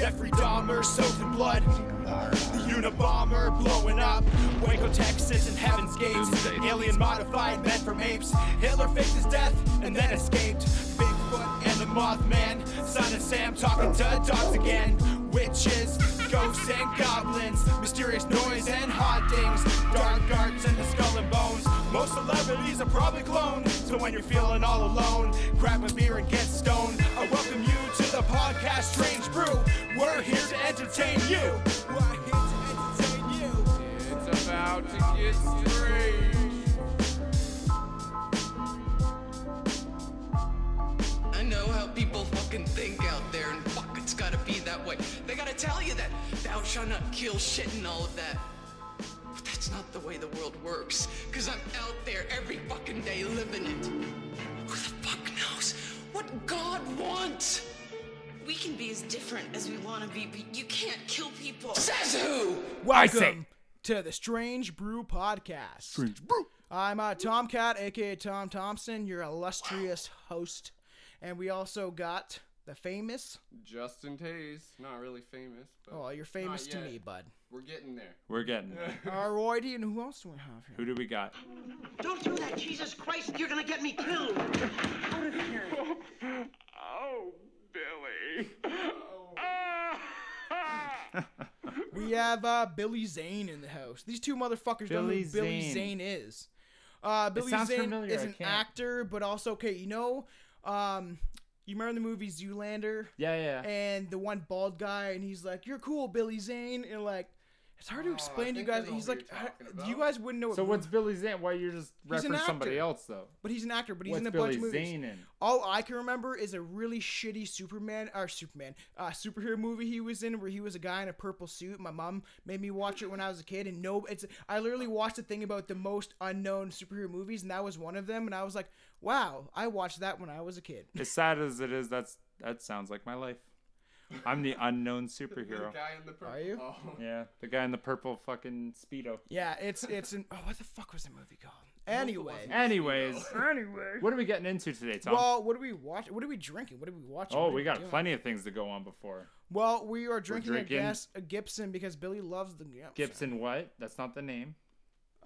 Jeffrey Dahmer soaked in blood. The Unabomber blowing up. Waco, Texas, and Heaven's Gates. Alien modified men from apes. Hitler faked his death and then escaped. Bigfoot and the Mothman. Son of Sam talking to dogs again. Witches, ghosts, and goblins. Mysterious noise and hauntings. Dark arts and the skull and bones. Most celebrities are probably cloned. So when you're feeling all alone, grab a beer and get stoned. I welcome you to the podcast Strange Brew. We're here to entertain you. We're here to entertain you. It's about to get strange. I know how people fucking think out there, and fuck, it's gotta be that way. They gotta tell you that thou shalt not kill shit and all of that. But that's not the way the world works, cause I'm out there every fucking day living it. Who the fuck knows what God wants? We can be as different as we want to be, but you can't kill people. Says who? Welcome to the Strange Brew Podcast. Strange Brew. I'm uh, Tomcat, aka Tom Thompson, your illustrious host, and we also got the famous. Justin Taze, not really famous, but Oh, you're famous to me, bud. we're getting there. We're getting there. Roy D, and who else do we have here? Who do we got? Don't do that, Jesus Christ, you're gonna get me killed. Oh, Billy. We have uh, Billy Zane in the house. These two motherfuckers don't know Billy who Billy Zane. Zane is. Uh, Billy Zane familiar, is an actor, but also okay. You know, um, you remember the movie Zoolander? Yeah, yeah. and the one bald guy, and he's like, "You're cool, Billy Zane," and like, it's hard to Oh, explain to you guys. He's like, you're "How- talking you guys wouldn't know. What So what's Billy Zane? Why you're just He's an reference somebody actor. else though? But he's an actor. But he's What's in a Billy bunch of movies. Zane in? All I can remember is a really shitty Superman or Superman uh, superhero movie he was in, where he was a guy in a purple suit. My mom made me watch it when I was a kid, and no, it's I literally watched a thing about the most unknown superhero movies, and that was one of them. And I was like, wow, I watched that when I was a kid. As sad as it is, that's that sounds like my life. I'm the unknown The superhero. guy in the purple. Are you? Oh. Yeah, the guy in the purple fucking speedo. Yeah, it's it's an oh, what the fuck was the movie called? Anyway, Anyways, anyway. what are we getting into today, Tom? Well, what are we watch? What are we drinking? What are we watching? oh, we got doing? plenty of things to go on before. Well, we are drinking, drinking- I guess, a Gibson because Billy loves the Gibson. Gibson, what? That's not the name.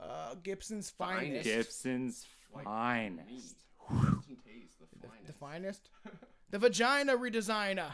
Uh, Gibson's Finest. finest. Gibson's finest. Justin Taze, the finest. The finest. the vagina redesigner.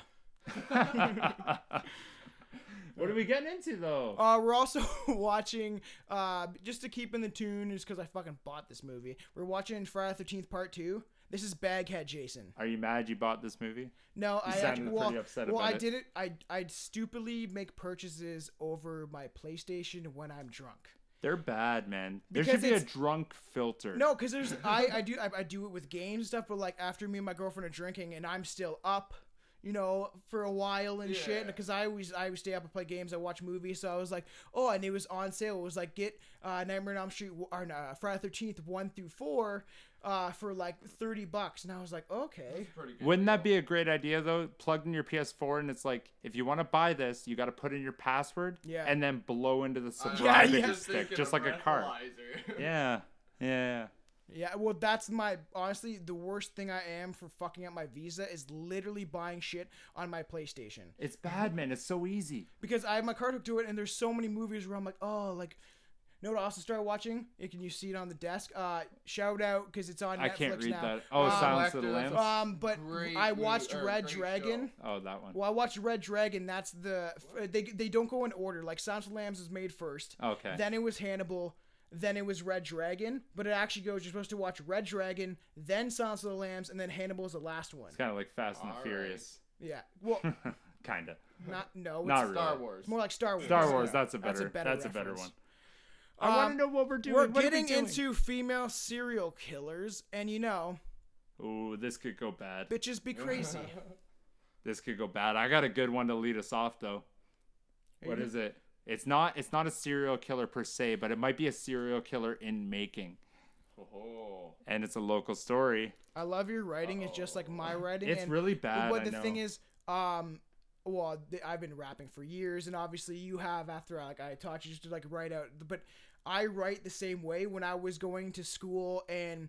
What are we getting into though? Uh, we're also watching, uh, just to keep in the tune, is because I fucking bought this movie. We're watching Friday the Thirteenth Part Two. This is Baghead Jason. Are you mad you bought this movie? No, I sounded actually well, pretty upset well about I it. did it. I I stupidly make purchases over my PlayStation when I'm drunk. They're bad, man. There Because should be a drunk filter. No, because there's I I do I, I do it with games and stuff, but like after me and my girlfriend are drinking and I'm still up, you know, for a while and shit. Because I always I always stay up and play games. I watch movies, so I was like, oh, and it was on sale. It was like get uh, Nightmare on Elm Street or no, Friday Thirteenth one through four, uh, for like thirty bucks, and I was like, okay. Wouldn't that be a great idea though? Plugged in your PS4 and it's like, if you want to buy this, you got to put in your password Yeah. and then blow into the I subscribing yeah. stick, thinking just like a card. breathalyzer. Yeah, yeah. Yeah, well, that's my honestly the worst thing I am for fucking up my Visa is literally buying shit on my PlayStation. It's bad, man. It's so easy. because I have my card hooked to it, and there's so many movies where I'm like, oh, like, you know what? I also started watching. You can you see it on the desk? Uh, shout out because it's on Netflix I can't read now. that. Oh, Um, Silence of the Collector, Lambs. Um, but Great I watched or Red great Dragon. oh, that one. Well, I watched Red Dragon. That's the f- they they don't go in order. Like Silence of the Lambs was made first. Okay. Then it was Hannibal. Then it was Red Dragon. But it actually goes. You're supposed to watch Red Dragon, then Silence of the Lambs, and then Hannibal is the last one. It's kind of like Fast and the Alright. Furious. Yeah. Well, Kinda. not no. It's Not Star really. Wars. More like Star Wars. Star Wars. Yeah. That's a better. That's That's a a better better, reference. one. I want Um, to know what we're doing. We're What are we getting doing? into female serial killers, and you know, Ooh, this could go bad. bitches be crazy. This could go bad. I got a good one to lead us off though. What is it? It's not. It's not a serial killer per se, but it might be a serial killer in making, Oh. and it's a local story. I love your writing. It's just like my writing. It's and really bad. But I the know. thing is, um, well, th- I've been rapping for years, and obviously you have. After like I taught you just to like write out, but I write the same way when I was going to school and.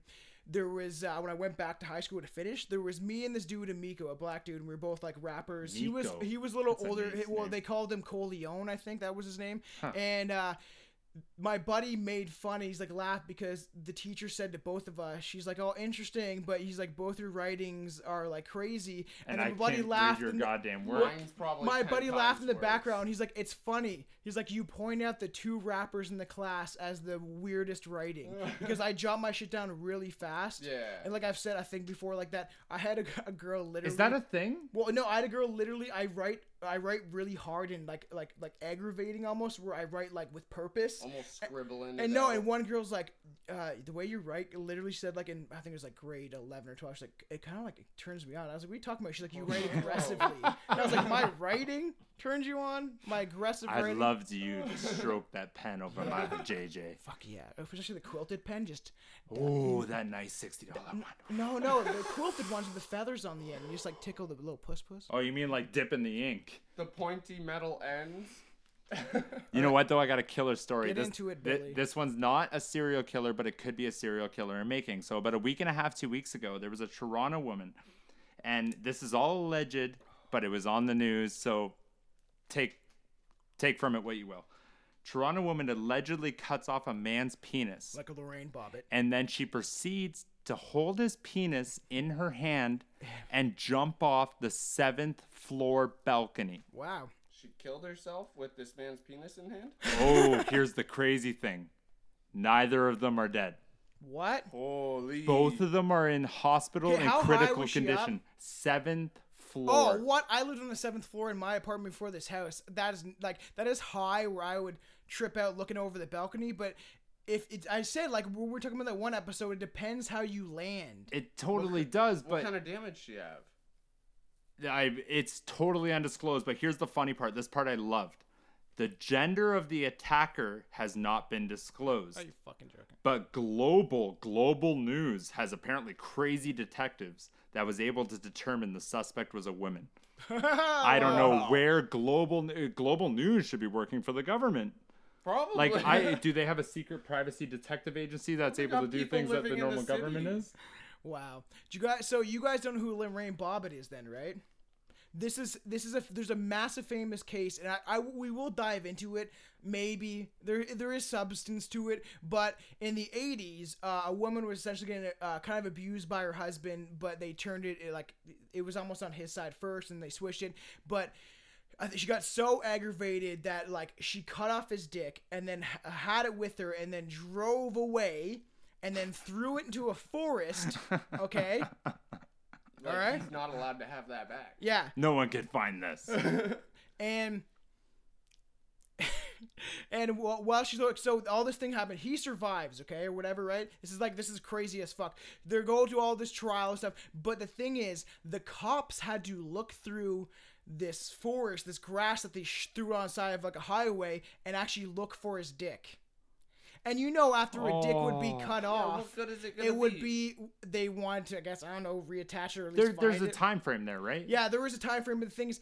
There was uh, when I went back to high school to finish. There was me and this dude Amico, a black dude, and we were both like rappers. He was he was a little That's a older. nice well, name. they called him Coleone, I think that was his name. And uh, my buddy made fun. He's like laughed because the teacher said to both of us, "She's like, oh, interesting," but he's like, both your writings are like crazy. And, then I my buddy can't laughed. read your in the- goddamn work. My buddy laughed in the worse. background. He's like, "It's funny." He's like, "You point out the two rappers in the class as the weirdest writing because I jot my shit down really fast." Yeah. And like I've said, I think before, like that, I had a, a girl literally. Is that a thing? Well, no, I had a girl literally. I write, I write really hard and like, like, like aggravating almost, where I write like with purpose. Almost scribbling. And it no, and one girl's like, uh, the way you write, literally said like in I think it was like grade eleven or twelve. She's like, it kind of like it turns me on. I was like, what are you talking about? She's like, you write aggressively. and I was like, my writing turns you on. My aggressive I writing. loved you to stroke that pen over my JJ. Fuck yeah, especially the quilted pen. Just Oh, that nice sixty dollar one. no, no, the quilted ones with the feathers on the end. You just like tickle the little puss puss. Oh, you mean like dipping the ink? the pointy metal ends. You know what though? I got a killer story. Get this, into it, thi- Billy. this one's not a serial killer, but it could be a serial killer in making. So about a week and a half, two weeks ago, there was a Toronto woman, and this is all alleged, but it was on the news. So take take from it what you will. Toronto woman allegedly cuts off a man's penis, Like a Lorraine Bobbitt. and then she proceeds to hold his penis in her hand and jump off the seventh floor balcony. Wow. She killed herself with this man's penis in hand. Oh, here's the crazy thing. Neither of them are dead. What? Holy. Both of them are in hospital Okay, in critical was up? condition. Seventh Oh, what? I lived on the seventh floor in my apartment before this house. That is like that is high where I would trip out looking over the balcony. But if it's, I said like we're talking about that one episode, it depends how you land. It totally does, What but kind of damage she have? I, it's totally undisclosed. But here's the funny part. This part I loved. The gender of the attacker has not been disclosed. Are you fucking joking? But global global news has apparently crazy detectives that was able to determine the suspect was a woman. I don't know where global uh, global news should be working for the government. Probably. Like I do they have a secret privacy detective agency that's They able to got do people things that the in the normal government city. is? Wow. Do you guys? So you guys don't know who Lorraine Bobbitt is, then, right? This is this is a there's a massive famous case, and I, I we will dive into it. Maybe there there is substance to it, but in the '80s, uh, a woman was essentially getting uh, kind of abused by her husband, but they turned it it, like it was almost on his side first, and they switched it, but. She got so aggravated that like she cut off his dick and then had it with her and then drove away and then threw it into a forest. Okay. Like, all right. He's not allowed to have that back. Yeah. No one can find this. And and while she's like, so all this thing happened, he survives, okay, or whatever, right? This is like this is crazy as fuck. They're going to all this trial and stuff, but the thing is, the cops had to look through this forest, this grass that they sh- threw on the side of like a highway, and actually look for his dick. And you know, after a dick would be Oh. cut Yeah, off, what good is it gonna it would be? be they wanted to, I guess, I don't know, reattach it or at least there, there's find a it. time frame there, right? Yeah, there was a time frame, but the things,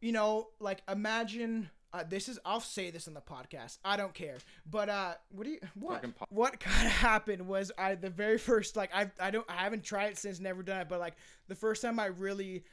you know, like imagine. Uh, this is I'll say this on the podcast. I don't care. But uh what do you what Fucking po- what kind of happened was I the very first like I I don't I haven't tried it since never done it, but like the first time I really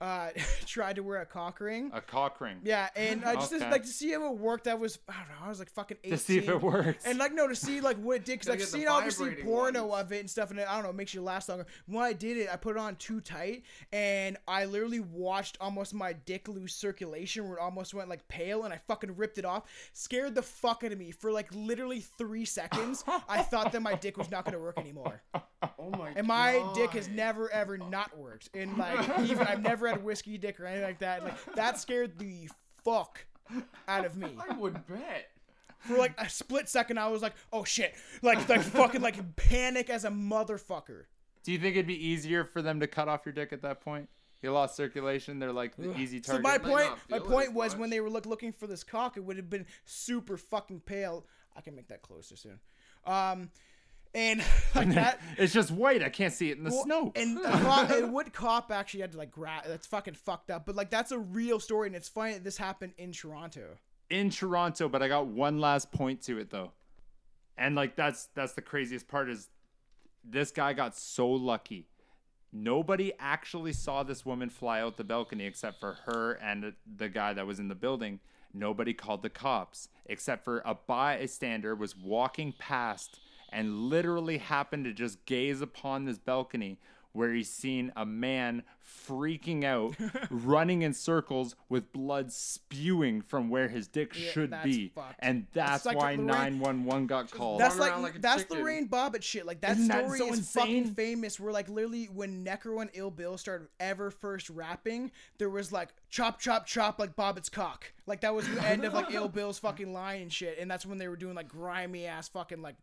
uh tried to wear a cock ring. A cock ring. Yeah, and I just Okay. like to see if it worked. I was I don't know. I was like fucking eighteen. To see if it works. And like no, to see like what it did because Gotta I've get the seen obviously vibrating porno ones. of it and stuff, and it, I don't know, it makes you last longer. When I did it, I put it on too tight, and I literally watched almost my dick lose circulation, where it almost went like pale, and I fucking ripped it off. Scared the fuck out of me for like literally three seconds. I thought that my dick was not gonna work anymore. Oh my And my God. dick has never ever not worked. And like even I've never had a whiskey dick or anything like that. Like that scared the fuck out of me. I would bet. For like a split second I was like, oh shit. Like like fucking like panic as a motherfucker. Do you think it'd be easier for them to cut off your dick at that point? You lost circulation. They're like the easy So my point my point was much. when they were look, looking for this cock, it would have been super fucking pale. I can make that closer soon. Um and like that it's just white. I can't see it in the Well, snow. And cop, and Wood Cop actually had to like grab. That's fucking fucked up. But like that's a real story, and it's funny that this happened in Toronto. in Toronto, but I got one last point to it though. And like that's that's the craziest part is this guy got so lucky. Nobody actually saw this woman fly out the balcony except for her and the guy that was in the building. Nobody called the cops except for a bystander was walking past and literally happened to just gaze upon this balcony where he's seen a man freaking out, running in circles with blood spewing from where his dick Yeah, should be. fucked. And that's like why 911 got called. That's like, like that's chicken. Lorraine Bobbitt shit. Like that Isn't that story so is fucking insane? famous. Where like literally when Necro and Ill Bill started ever first rapping, there was like chop chop chop like Bobbitt's cock. Like that was the end of like Ill Bill's fucking line and shit. And that's when they were doing like grimy ass fucking like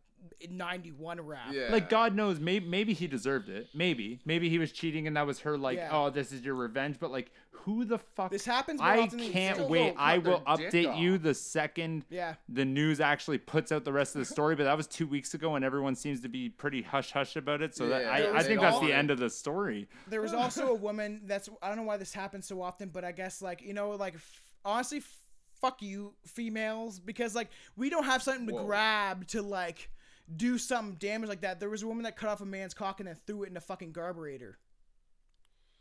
91 rap. Yeah. Like God knows, maybe maybe he deserved it. Maybe maybe he was cheating and that was her like, Yeah. oh, this is your revenge. But like, who the fuck? This happens I often than you can't wait. I will dick update you the second Yeah. the news actually puts out the rest of the story. But that was two weeks ago, and everyone seems to be pretty hush hush about it. So that, I, I think that's all- the end of the story. There was also a woman that's I don't know why this happens so often, but I guess like you know like f- honestly, f- fuck you females because like we don't have something to Whoa. grab to like do something damage like that. There was a woman that cut off a man's cock and then threw it in a fucking garburator.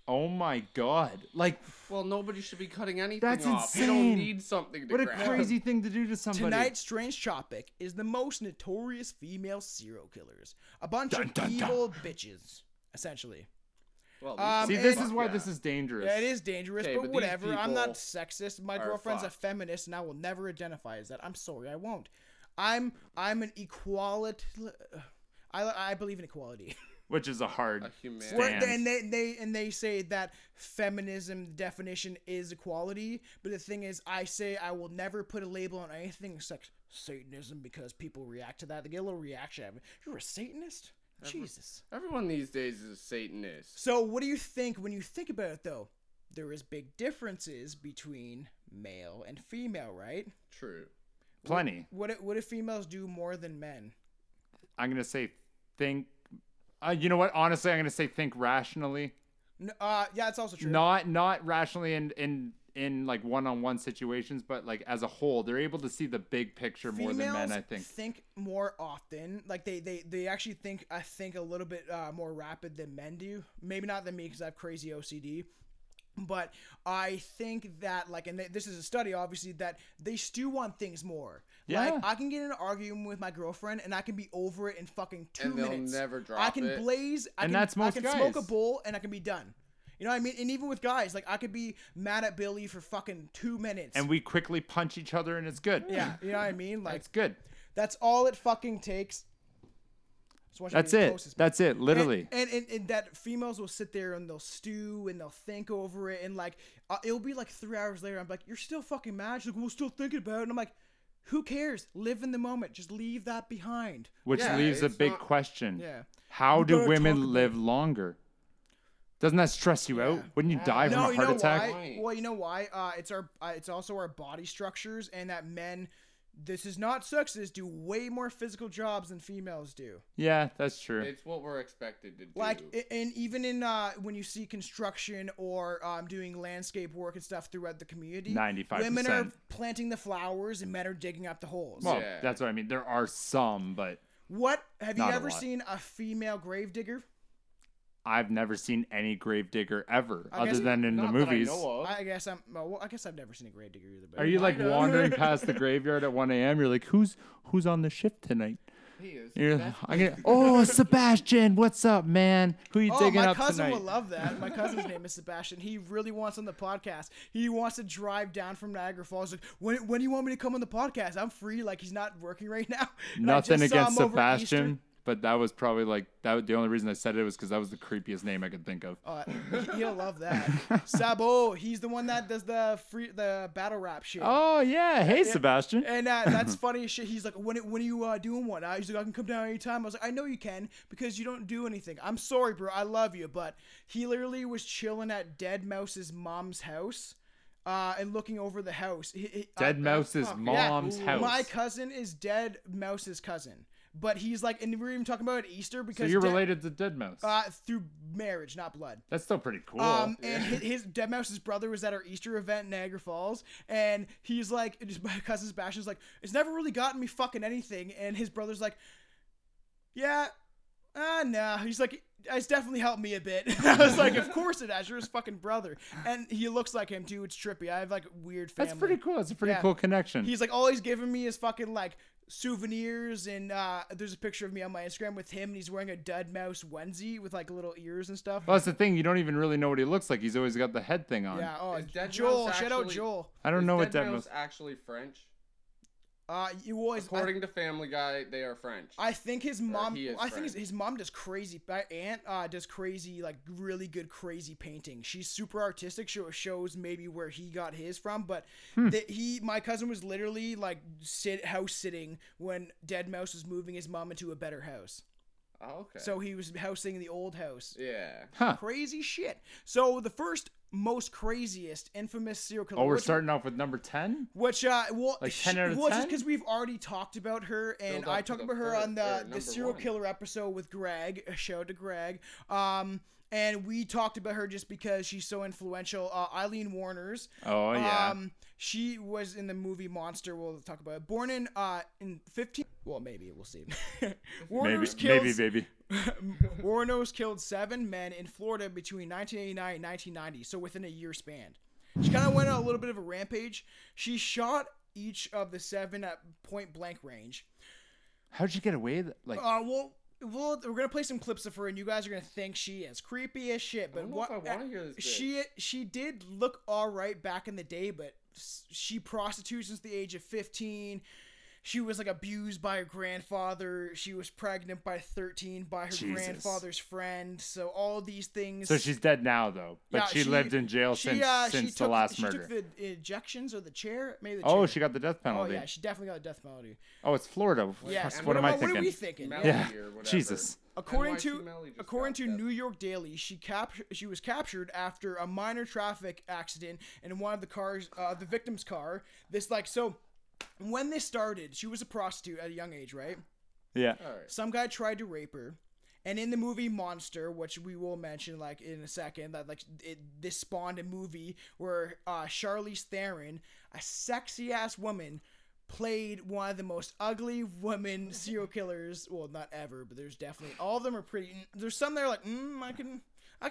Oh my God! Like, well, nobody should be cutting anything That's off. You insane. don't need something to what a crazy thing to do to somebody. Tonight's strange topic is the most notorious female serial killers. A bunch Dun, of dun, dun. evil bitches, essentially. Well, Um, See, and- this is why Yeah. this is dangerous. Yeah, it is dangerous, but, but these whatever. I'm not sexist. My are girlfriend's a feminist, and I will never identify as that. I'm sorry, I won't. I'm I'm an equality. I I believe in equality. which is a hard A human- and they, they and they say that feminism definition is equality, but the thing is, I say I will never put a label on anything except Satanism because people react to that. They get a little reaction. out of. You're a Satanist, Jesus. Everyone these days is a Satanist. So what do you think when you think about it, though? There is big differences between male and female, right? True. Plenty. What do- what do females do more than men? I'm gonna say think. Uh, you know what? Honestly, I'm gonna say think rationally. N- Uh, yeah, it's also true. Not not rationally in in in like one-on-one situations, but like as a whole, they're able to see the big picture more than men. I think think. more often. Like they they they actually think I think a little bit uh, more rapid than men do. Maybe not than me because I have crazy OCD. But I think that like, and th- this is a study, obviously, that they still want things more. Yeah. Like I can get in an argument with my girlfriend, and I can be over it in fucking two And they'll minutes. never I can it. blaze. I And can, that's most I can smoke a bowl, and I can be done. You know what I mean? And even with guys, like I could be mad at Billy for fucking two minutes. And we quickly punch each other, and it's good. yeah, you know what I mean? Like it's good. that's all it fucking takes. Just want That's it. closest. That's it. Literally. And, and, and, and that females will sit there and they'll stew and they'll think over it and like uh, it'll be like three hours later. I'm like, you're still fucking mad. She's like, we're still thinking about it. And I'm like, who cares? Live in the moment. Just leave that behind. Which Yeah, leaves a big not- question. Yeah. How do gotta women about live longer? Doesn't that stress you out? Wouldn't you die from No, a you heart know attack? why? Well, you know why? Uh, it's our uh, it's also our body structures and that men. This is not sexist. Do way more physical jobs than females do. Yeah, that's true. It's what we're expected to do. like and even in uh when you see construction or um doing landscape work and stuff throughout the community 95%. women are planting the flowers and men are digging up the holes well, Yeah. that's what I mean. There are some, but what have you Not a ever seen a female grave digger I've never seen any gravedigger ever, I other guess than in the Not that I movies. know of. i guess i'm well i guess i've never seen a grave digger either but Are you like Kinda. wandering past the graveyard at 1 a.m.? You're like, who's who's on the shift tonight? He is. You're, That's- I'm gonna, oh, Sebastian, what's up, man? Who you Oh, digging my up cousin tonight? will love that. My cousin's name is Sebastian. He really wants on the podcast. He wants to drive down from Niagara Falls. Like, when, when do you want me to come on the podcast? I'm free. Like, he's not working right now. And I Nothing just saw against him over Easter. Sebastian, but that was probably like that. The only reason I said it was because that was the creepiest name I could think of. Uh, he- he'll love that. Sabo, he's the one that does the free the battle rap shit. Oh yeah, hey Sebastian. And uh, that's funny as shit. He's like, when when are you uh, doing one? Uh, he's like, I can come down anytime. I was like, I know you can because you don't do anything. I'm sorry, bro. I love you, but he literally was chilling at deadmau5's mom's house. Uh, and looking over the house. He- he- Dead uh, Mouse's fuck. yeah, mom's house. My cousin is deadmau5's cousin, but he's like, and we were even talking about at Easter so because you're Dead- related to deadmau5. uh, through marriage, not blood. That's still pretty cool. Um, and his, his deadmau5's brother was at our Easter event in Niagara Falls, and he's like, just my cousin Sebastian's like, it's never really gotten me fucking anything, and his brother's like, yeah, ah, nah. He's like, it's definitely helped me a bit. I was like, of course it has. You're his fucking brother, and he looks like him too. It's trippy. I have like weird family. That's pretty cool. It's a pretty Yeah. cool connection. He's like always giving me his fucking like souvenirs, and uh, there's a picture of me on my Instagram with him, and he's wearing a dead mouse onesie with like little ears and stuff. well, that's the thing. You don't even really know what he looks like. He's always got the head thing on. yeah. Oh, Is Dead Joel. Mouse Shout out actually- Joel. I don't Is know what Dead that Mouse was. actually French. Uh, you always. I- According to Family Guy, they are French. I think his mom. he is I think his, his mom does crazy. My aunt uh, does crazy, like really good crazy painting. She's super artistic. She shows maybe where he got his from, but Hmm. the, he, my cousin, was literally like sit house sitting when deadmau5 was moving his mom into a better house. oh, okay. So he was house sitting the old house. yeah. Huh. Crazy shit. So the first most craziest infamous serial killer. Oh, we're which- starting off with number ten. Which uh, well, Like 10 out of well, just because we've already talked about her, and Build I talked about her fir- on the the serial one. killer episode with Greg. A show to Greg. Um, and we talked about her just because she's so influential. Uh, Aileen Wuornos. Oh yeah. Um, she was in the movie Monster. We'll talk about it. Born in uh in 15. Well, maybe we'll see. Warner maybe, was killed. maybe, baby. Wuornos killed seven men in Florida between 1989 and 1990, so within a year span. She kind of went on a little bit of a rampage. She shot each of the seven at point blank range. How'd she get away? Like, Uh, well, well, we're gonna play some clips of her, and you guys are gonna think she is creepy as shit. But don't know what if I wanna hear this she she did look all right back in the day, but she prostitutes since the age of 15. She was like abused by her grandfather. She was pregnant by 13 by her Jesus. grandfather's friend. So all these things. so she's dead now though, but Yeah, she, lived in jail she, since uh, she since the took- last she murder. took the ejections or the chair, maybe the oh, chair. she got the death penalty. Oh penalty. yeah, she definitely got a death penalty. Oh, it's Florida. Yeah. What, what am I about- thinking? What are we thinking? Melody Yeah. Jesus. According NYC to according to that. New York Daily, she cap- she was captured after a minor traffic accident in one of the cars, uh, the victim's car. This like so, when this started, she was a prostitute at a young age, right? Yeah. All right. Some guy tried to rape her. And in the movie Monster, which we will mention like in a second, that like it, this spawned a movie where uh, Charlize Theron, a sexy ass woman, played one of the most ugly women serial killers. Well, not ever, but there's definitely all of them are pretty. There's some that are like, mm, I can.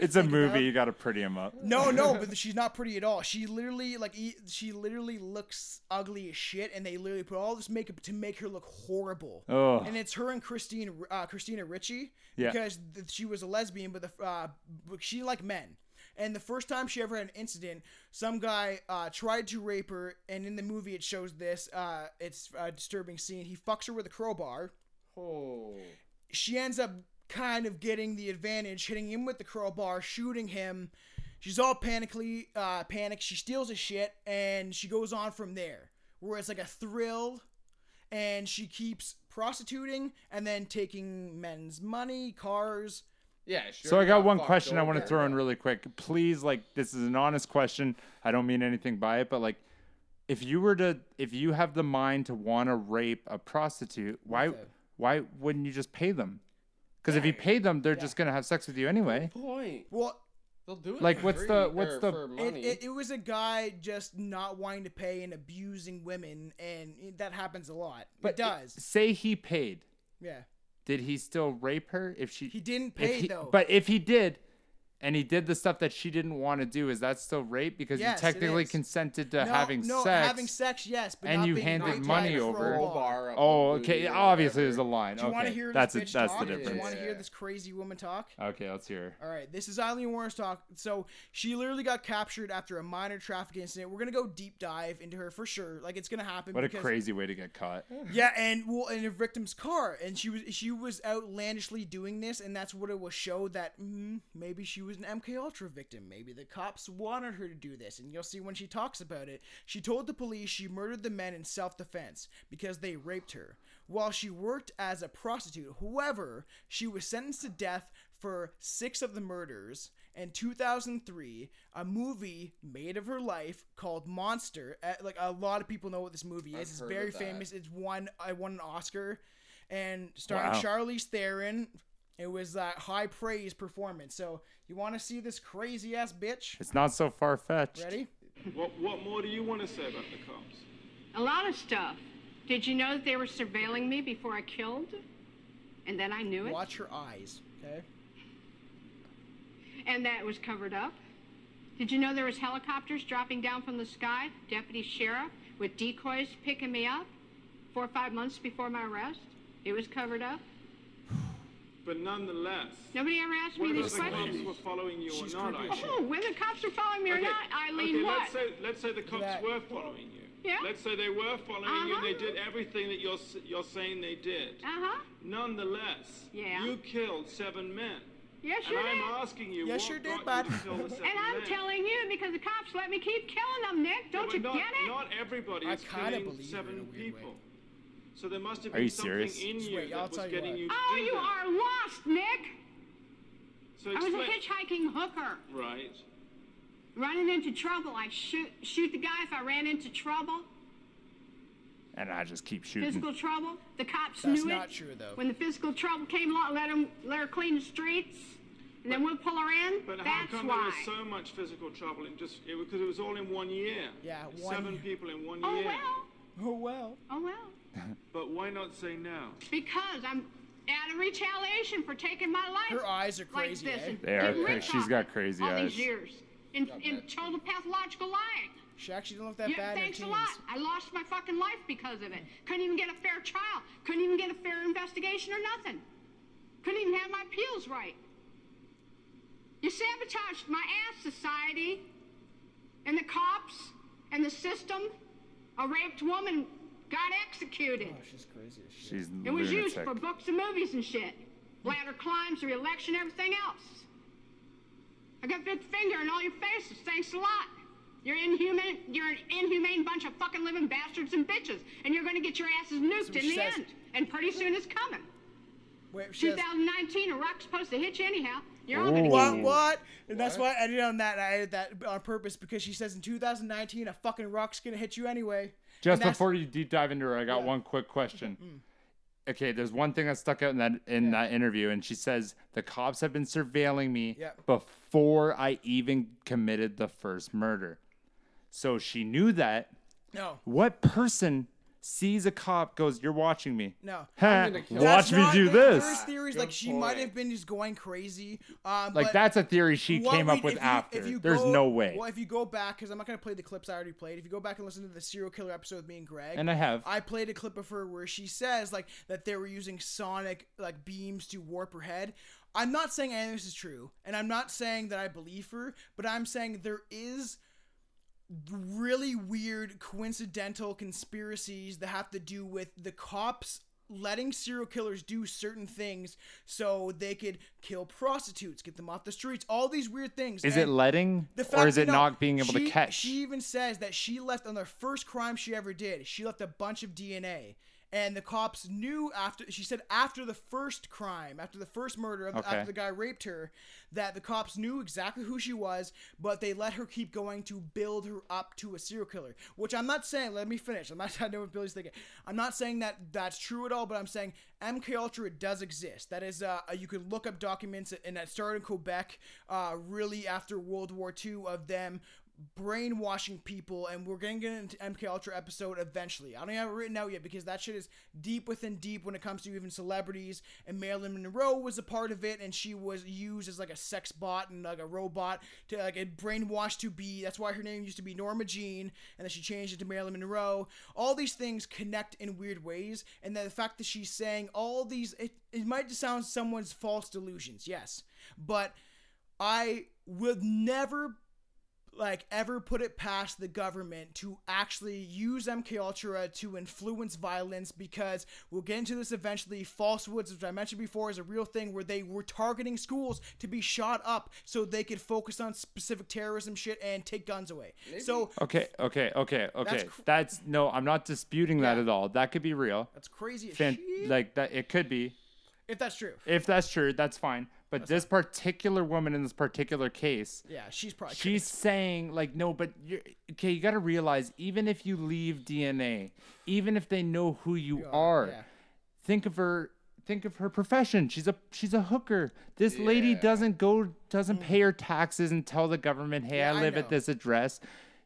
It's a movie. about." You got to pretty him up. No, no, but she's not pretty at all. She literally like she literally looks ugly as shit, and they literally put all this makeup to make her look horrible. Oh. And it's her and Christine, uh, Christina Ricci, Yeah. because she was a lesbian, but the uh, she liked men. And the first time she ever had an incident, some guy uh, tried to rape her, and in the movie it shows this. Uh, it's a disturbing scene. He fucks her with a crowbar Oh. she ends up kind of getting the advantage, hitting him with the crowbar, shooting him. She's all panically uh, panicked. She steals his shit, and she goes on from there, where it's like a thrill, and she keeps prostituting and then taking men's money, cars. Yeah, sure. So I got one question I want to throw in really quick. Please, like, this is an honest question. I don't mean anything by it, but like, if you were to, if you have the mind to want to rape a prostitute, why, why wouldn't you just pay them? Because if you pay them, they're just gonna have sex with you anyway. Point. Well, They'll do it. Like, for what's free, the- what's or the- for it, money. it, it was a guy just not wanting to pay and abusing women, and it- that happens a lot. But it does. Say he paid. yeah. Did he still rape her? If she He didn't if pay, he- though. But if he did, and he did the stuff that she didn't want to do, is that still rape? Because Yes, it you technically is. consented to no, having no, sex. having sex, yes, but and not you being handed raped by money a over. crowbar. Crowbar up Oh, okay. booty or Obviously, there's a whatever. line. Do you okay, want to hear this that's bitch a, that's talk? the Do you difference. want to hear Yeah. this crazy woman talk? Okay, let's hear. All right, this is Aileen Wuornos talk. So she literally got captured after a minor traffic incident. We're gonna go deep dive into her for sure. Like it's gonna happen. What a because, crazy way to get caught. Yeah, and well, in a victim's car, and she was she was outlandishly doing this, and that's what it was showed that mm, maybe she was an MK Ultra victim. Maybe the cops wanted her to do this, and you'll see when she talks about it. She told the police she murdered the men in self-defense because they raped her while she worked as a prostitute. However, she was sentenced to death for six of the murders. In 2003, a movie made of her life called Monster. uh, Like a lot of people know what this movie is. I've it's very famous. It's won. I won an Oscar, and starring Wow. Charlize Theron. It was that high praise performance. So you want to see this crazy ass bitch? It's not so far fetched. Ready? What, what more do you want to say about the cops? A lot of stuff. Did you know that they were surveilling me before I killed? and then I knew it, Watch her eyes. Okay. and that was covered up. Did you know there was helicopters dropping down from the sky, deputy sheriff, with decoys picking me up four or five months before my arrest? It was covered up. But nonetheless, Nobody ever asked me whether these the cops questions. were following you She's or not, creepy I as. Oh, whether cops are following me or Okay, not, Aileen, okay, what? Let's say, let's say the cops That- were following you. Yeah. Let's say they were following you and they Uh-huh. did everything that you're, s- you're saying they did. Uh-huh. Nonetheless, Yeah. you killed seven men. Yes, and you I'm did. asking you, Yes, what sure did, got bud. you to kill the seven And I'm men? telling you because the cops let me keep killing them, Nick. Yeah, Don't but you not, get it? Not everybody I is kinda killing believe her in a seven weird way. people. So there must have Are been you something serious? in Just you wait, I'll that was you getting what. you to oh, you that. are lost, Nick. So I was a hitchhiking hooker. Right. Running into trouble, I shoot shoot the guy if I ran into trouble. And I just keep shooting. Physical trouble. The cops That's knew not it. true, though. When the physical trouble came along, let him let her clean the streets, and then we'll pull her in. But how come why. there was so much physical trouble in just it, because it was all in one year? Yeah, one Seven year. people in one oh year. Oh well. Oh well. Oh well. But why not say no? Because I'm out of retaliation for taking my life. Her eyes are like crazy, this eh? and They are getting cra- rich she's off got it crazy all eyes. these years in, in total pathological lying. She actually didn't look that Yeah, bad in her thanks a teens. lot. I lost my fucking life because of it. Couldn't even get a fair trial. Couldn't even get a fair investigation or nothing. Couldn't even have my appeals right. You sabotaged my ass society and the cops and the system. A raped woman got executed. Oh, she's crazy as shit. She's It was used lunatic. for books and movies and shit. Ladder climbs, the election, everything else. I got fifth finger in all your faces. Thanks a lot. You're inhuman. You're an inhumane bunch of fucking living bastards and bitches, and you're going to get your asses nuked what in the says. end. And pretty soon it's coming. Wait, she has- 2019, a rock's supposed to hit you anyhow. You're all going to What? What? And that's why I edited on that. I edited that on purpose because she says in 2019 a fucking rock's gonna hit you anyway. Just before you deep dive into her, I got Yeah. one quick question. Mm-hmm, mm. Okay, there's one thing that stuck out in that in that interview, and she says the cops have been surveilling me Yeah. before I even committed the first murder. So she knew that. No. What person sees a cop goes, "You're watching me"? No. Huh, gonna kill watch That's me not- do this. There's theories Good like she might have been just going crazy. Um, Like but that's a theory she came up with if you- after. if you There's go- no way. Well, if you go back, because I'm not gonna play the clips I already played. If you go back and listen to the serial killer episode with me and Greg, And I have. I played a clip of her where she says like that they were using sonic like beams to warp her head. I'm not saying any of this is true, and I'm not saying that I believe her, but I'm saying there is really weird coincidental conspiracies that have to do with the cops letting serial killers do certain things so they could kill prostitutes, get them off the streets, all these weird things. Is it letting, the or is it not being able to catch? She even says that she left on the first crime she ever did. She left a bunch of DNA. And the cops knew after she said after the first crime, after the first murder, Okay. after the guy raped her, that the cops knew exactly who she was, but they let her keep going to build her up to a serial killer. Which I'm not saying. Let me finish. I'm not. I know what Billy's thinking. I'm not saying that that's true at all, but I'm saying MK Ultra does exist. That is, uh, you can look up documents, and that started in Quebec, uh, really after World War II, of them brainwashing people and we're gonna get into MK Ultra episode eventually. I don't have it written out yet because that shit is deep within deep when it comes to even celebrities and Marilyn Monroe was a part of it and she was used as like a sex bot and like a robot to like it brainwashed to be that's why her name used to be Norma Jean and then she changed it to Marilyn Monroe. All these things connect in weird ways and the fact that she's saying all these it, it might just sound someone's false delusions, yes. But I would never like ever put it past the government to actually use MK Ultra to influence violence because we'll get into this eventually. Falsehoods, which I mentioned before, is a real thing where they were targeting schools to be shot up so they could focus on specific terrorism shit and take guns away. So Okay, okay, okay, okay. cr- That's, no, I'm not disputing that Yeah. at all. That could be real. that's crazy as Fan- shit. like that, it could be. if that's true. If that's true, that's fine. But this particular woman in this particular case, Yeah, she's probably she's saying like, no, but you're okay. You got to realize, even if you leave DNA, even if they know who you are, yeah. think of her. Think of her profession. She's a she's a hooker. This lady doesn't go doesn't pay her taxes and tell the government, "Hey, Mm. Yeah, I I live know. at this address."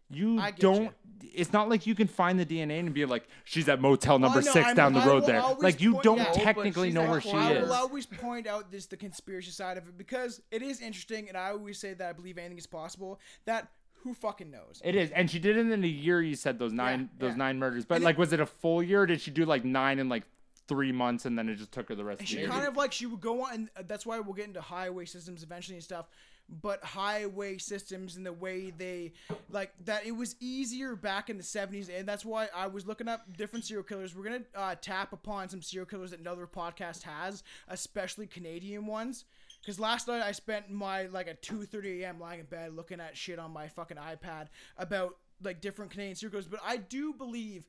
You don't you. It's not like you can find the DNA and be like, she's at motel oh, number Oh, no, six I'm- down the road there. Like you don't yeah. Technically know where she I is. I will always point out this the conspiracy side of it because it is interesting, and I always say that I believe anything is possible. That who fucking knows? It is, and she did it in a year. You said those nine, those yeah. nine murders, but And it- like, was it a full year? Or did she do like nine in like three months, and then it just took her the rest And of she the year? kind of like she would go on, and that's why we'll get into highway systems eventually and stuff. But highway systems and the way they like that, it was easier back in the '70s, and that's why I was looking up different serial killers. We're gonna uh, tap upon some serial killers that another podcast has, especially Canadian ones. Because last night I spent my like at 2:30 a.m. lying in bed looking at shit on my fucking iPad about like different Canadian serial killers. But I do believe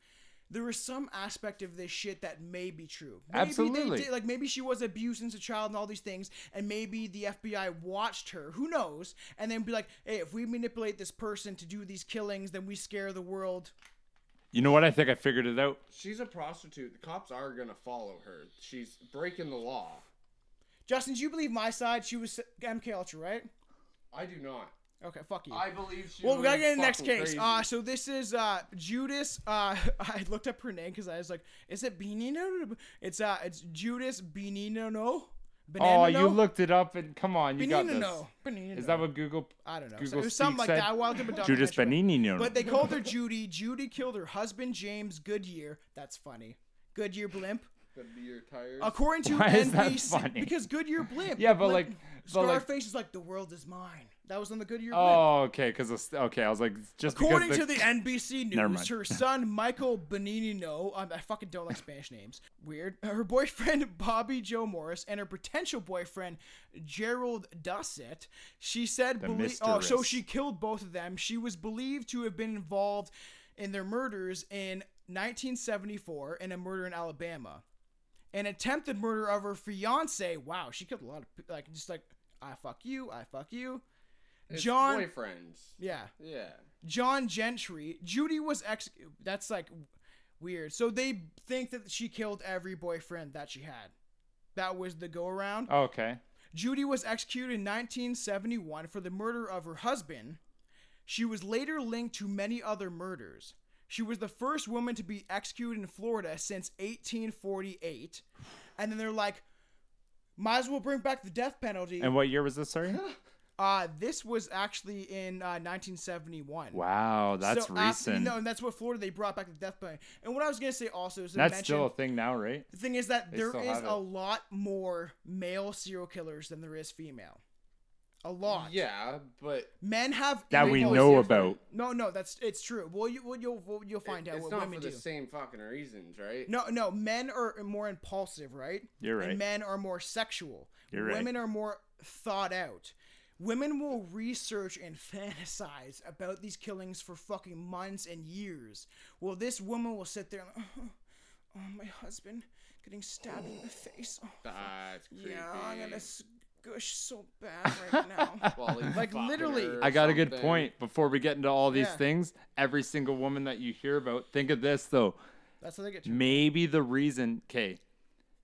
there is some aspect of this shit that may be true. Maybe Absolutely. They did, like maybe she was abused as a child and all these things, and maybe the FBI watched her. Who knows? And then be like, hey, if we manipulate this person to do these killings, then we scare the world. You know what? I think I figured it out. She's a prostitute. The cops are gonna follow her. She's breaking the law. Justin, do you believe my side? She was MK Ultra, right? I do not. Okay, fuck you. I believe she. Well, we gotta get in the next case. crazy. Uh, so this is uh Judas. Uh, I looked up her name because I was like, is it Benino? It's uh, it's Judas Benino. No. Oh, you looked it up, and come on, you got this. Benino. Benino. Is that what Google? I don't know. So it was something like said? that. I watched up a Judas documentary. Benini. But they called her Judy. Judy killed her husband James Goodyear. That's funny. Goodyear blimp. Could be your tires. According to Why is that NBC, funny? because Goodyear blimp. Yeah, but blimp- like- but like- Scarface is like the world is mine. That was on the Goodyear blimp. Oh, okay. Because okay, I was like, just According because to the NBC News, her son Michael Benigno, um, I fucking don't like Spanish names. Weird. Her boyfriend Bobby Joe Morris and her potential boyfriend Gerald Dossett. She said, The belie- oh, so she killed both of them. She was believed to have been involved in their murders in 1974 in a murder in Alabama. An attempted murder of her fiance. Wow, she killed a lot of pe- like just like I fuck you, I fuck you. It's John, boyfriends. yeah. Yeah. John Gentry. Judy was ex. That's like weird. So they think that she killed every boyfriend that she had. That was the go around. Oh, okay. Judy was executed in 1971 for the murder of her husband. She was later linked to many other murders. She was the first woman to be executed in Florida since 1848. And then they're like, might as well bring back the death penalty. And what year was this? Sorry. Uh, this was actually in uh, 1971. Wow, that's So, uh, recent. no, and that's what Florida they brought back the death penalty. And what I was gonna say also is to that's mention, still a thing now, right? the thing is that They there still is have a lot more male serial killers than there is female. A lot. Yeah, but Men have That we know about. No, no, that's it's true. Well, you well, you'll well, you'll find out it's what not women for the do. same fucking reasons, right? No, no, men are more impulsive, right? You're right. And men are more sexual. You're right. Women are more thought out. Women will research and fantasize about these killings for fucking months and years. Well, this woman will sit there and, oh, oh my husband getting stabbed in the face. Oh, That's creepy. yeah, I'm gonna squish so bad right now. While Like, literally. I got a good point. Before we get into all these Yeah. things, every single woman that you hear about, think of this though. That's how they get. To Maybe the reason, okay,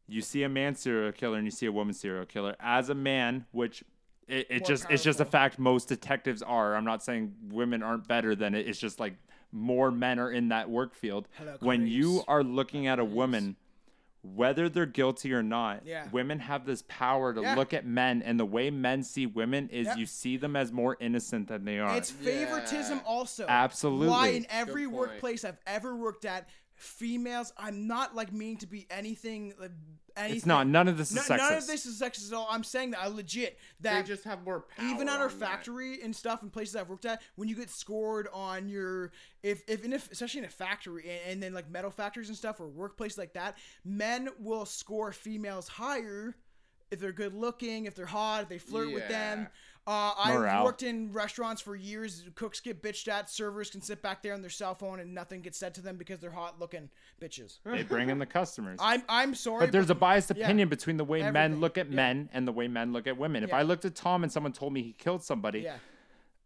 you see a man serial killer and you see a woman serial killer. As a man, which it, it More just it's just a fact most detectives are. I'm not saying women aren't better than it. It's just like more men are in that work field. Hello, when you are looking at a woman, whether they're guilty or not, Yeah. women have this power to Yeah. look at men, and the way men see women is Yep. you see them as more innocent than they are. It's favoritism Yeah. also. Absolutely. Why in every workplace I've ever worked at, females, I'm not like meaning to be anything. like, anything. It's not. None of this is No- sexist. None of this is sexist at all. I'm saying that I legit They that just have more power. even at our on that. factory and stuff and places I've worked at, when you get scored on your if if, in if especially in a factory and, and then like metal factories and stuff or workplaces like that, men will score females higher if they're good looking, if they're hot, if they flirt with them. Yeah. Uh, I've worked in restaurants for years. Cooks get bitched at. Servers can sit back there on their cell phone and nothing gets said to them because they're hot looking bitches. they bring in the customers. I'm I'm sorry, But there's a biased yeah. opinion between the way men look at Yeah. men and the way men look at women. If Yeah. I looked at Tom and someone told me he killed somebody, yeah,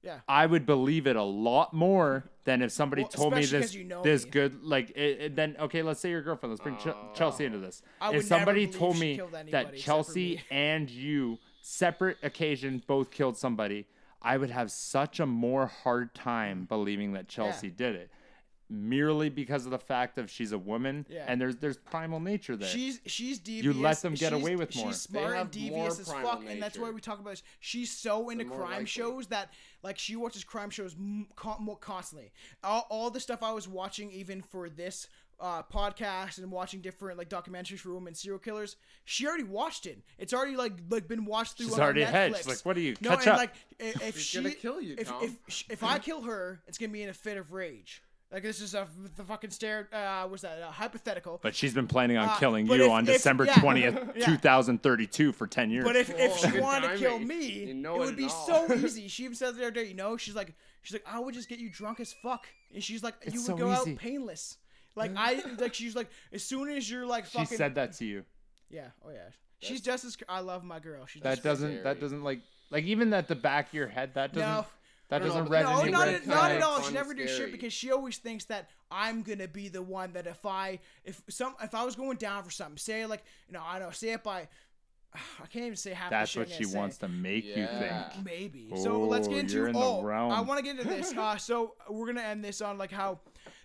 yeah. I would believe it a lot more than if somebody Well, told me especially this 'cause you know this me. good like it, it- then okay let's say your girlfriend let's bring Ch- Chelsea into this. I would if somebody never told me killed that anybody except for Chelsea me. and you separate occasion both killed somebody, I would have such a more hard time believing that Chelsea did it. merely because of the fact of she's a woman Yeah. and there's there's primal nature there. She's she's devious. You let them get she's, away with more. She's They smart and have more devious as primal fuck, and that's why we talk about this. She's so into crime likely. shows that like she watches crime shows more constantly. All, all the stuff I was watching, even for this uh, podcast and watching different like documentaries for women serial killers, she already watched it. It's already like like been watched through. She's on already ahead. Netflix. She's like, "What are you? No, Catch and up." like if She's she gonna kill you, if Tom. if if I kill her, it's gonna be in a fit of rage. Like this is a the fucking stare. Uh, what's that? Uh, hypothetical. but she's been planning on Uh, killing you if- on if- December 20th, Yeah. 2032 for 10 years. But if, if she wanted to kill me, You know it it would be all. so easy. She even said the other day, you know, she's like, she's like, I would just get you drunk as fuck, and she's like, you would so go easy. out painless. Like I, like she's like, as soon as you're like fucking. she said that to you. yeah, oh yeah, she's just as. I love my girl. She's That just doesn't that scary. doesn't like like even at the back of your head that doesn't No. that don't doesn't but- no, resonate not with kinda not at all. She fun never did shit scary. because she always thinks that I'm gonna be the one that if I if some if I was going down for something, say like you know I don't know, say it by I can't even say half. the That's shit what I'm she gonna say. wants to make you Yeah. think. Maybe. So let's Oh, get into you're in the oh, realm. I want to get into this. Uh, so we're gonna end this on like how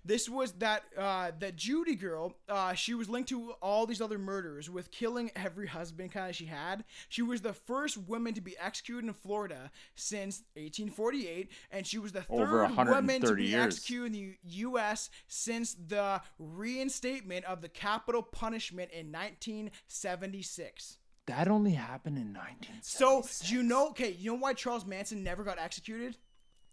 this was that uh, that Judy girl. Uh, she was linked to all these other murders with killing every husband kind of she had. She was the first woman to be executed in Florida since 1848, and she was the third woman to be years. executed in the U.S. since the reinstatement of the capital punishment in 1976. That only happened in 19. So you know, okay, you know why Charles Manson never got executed?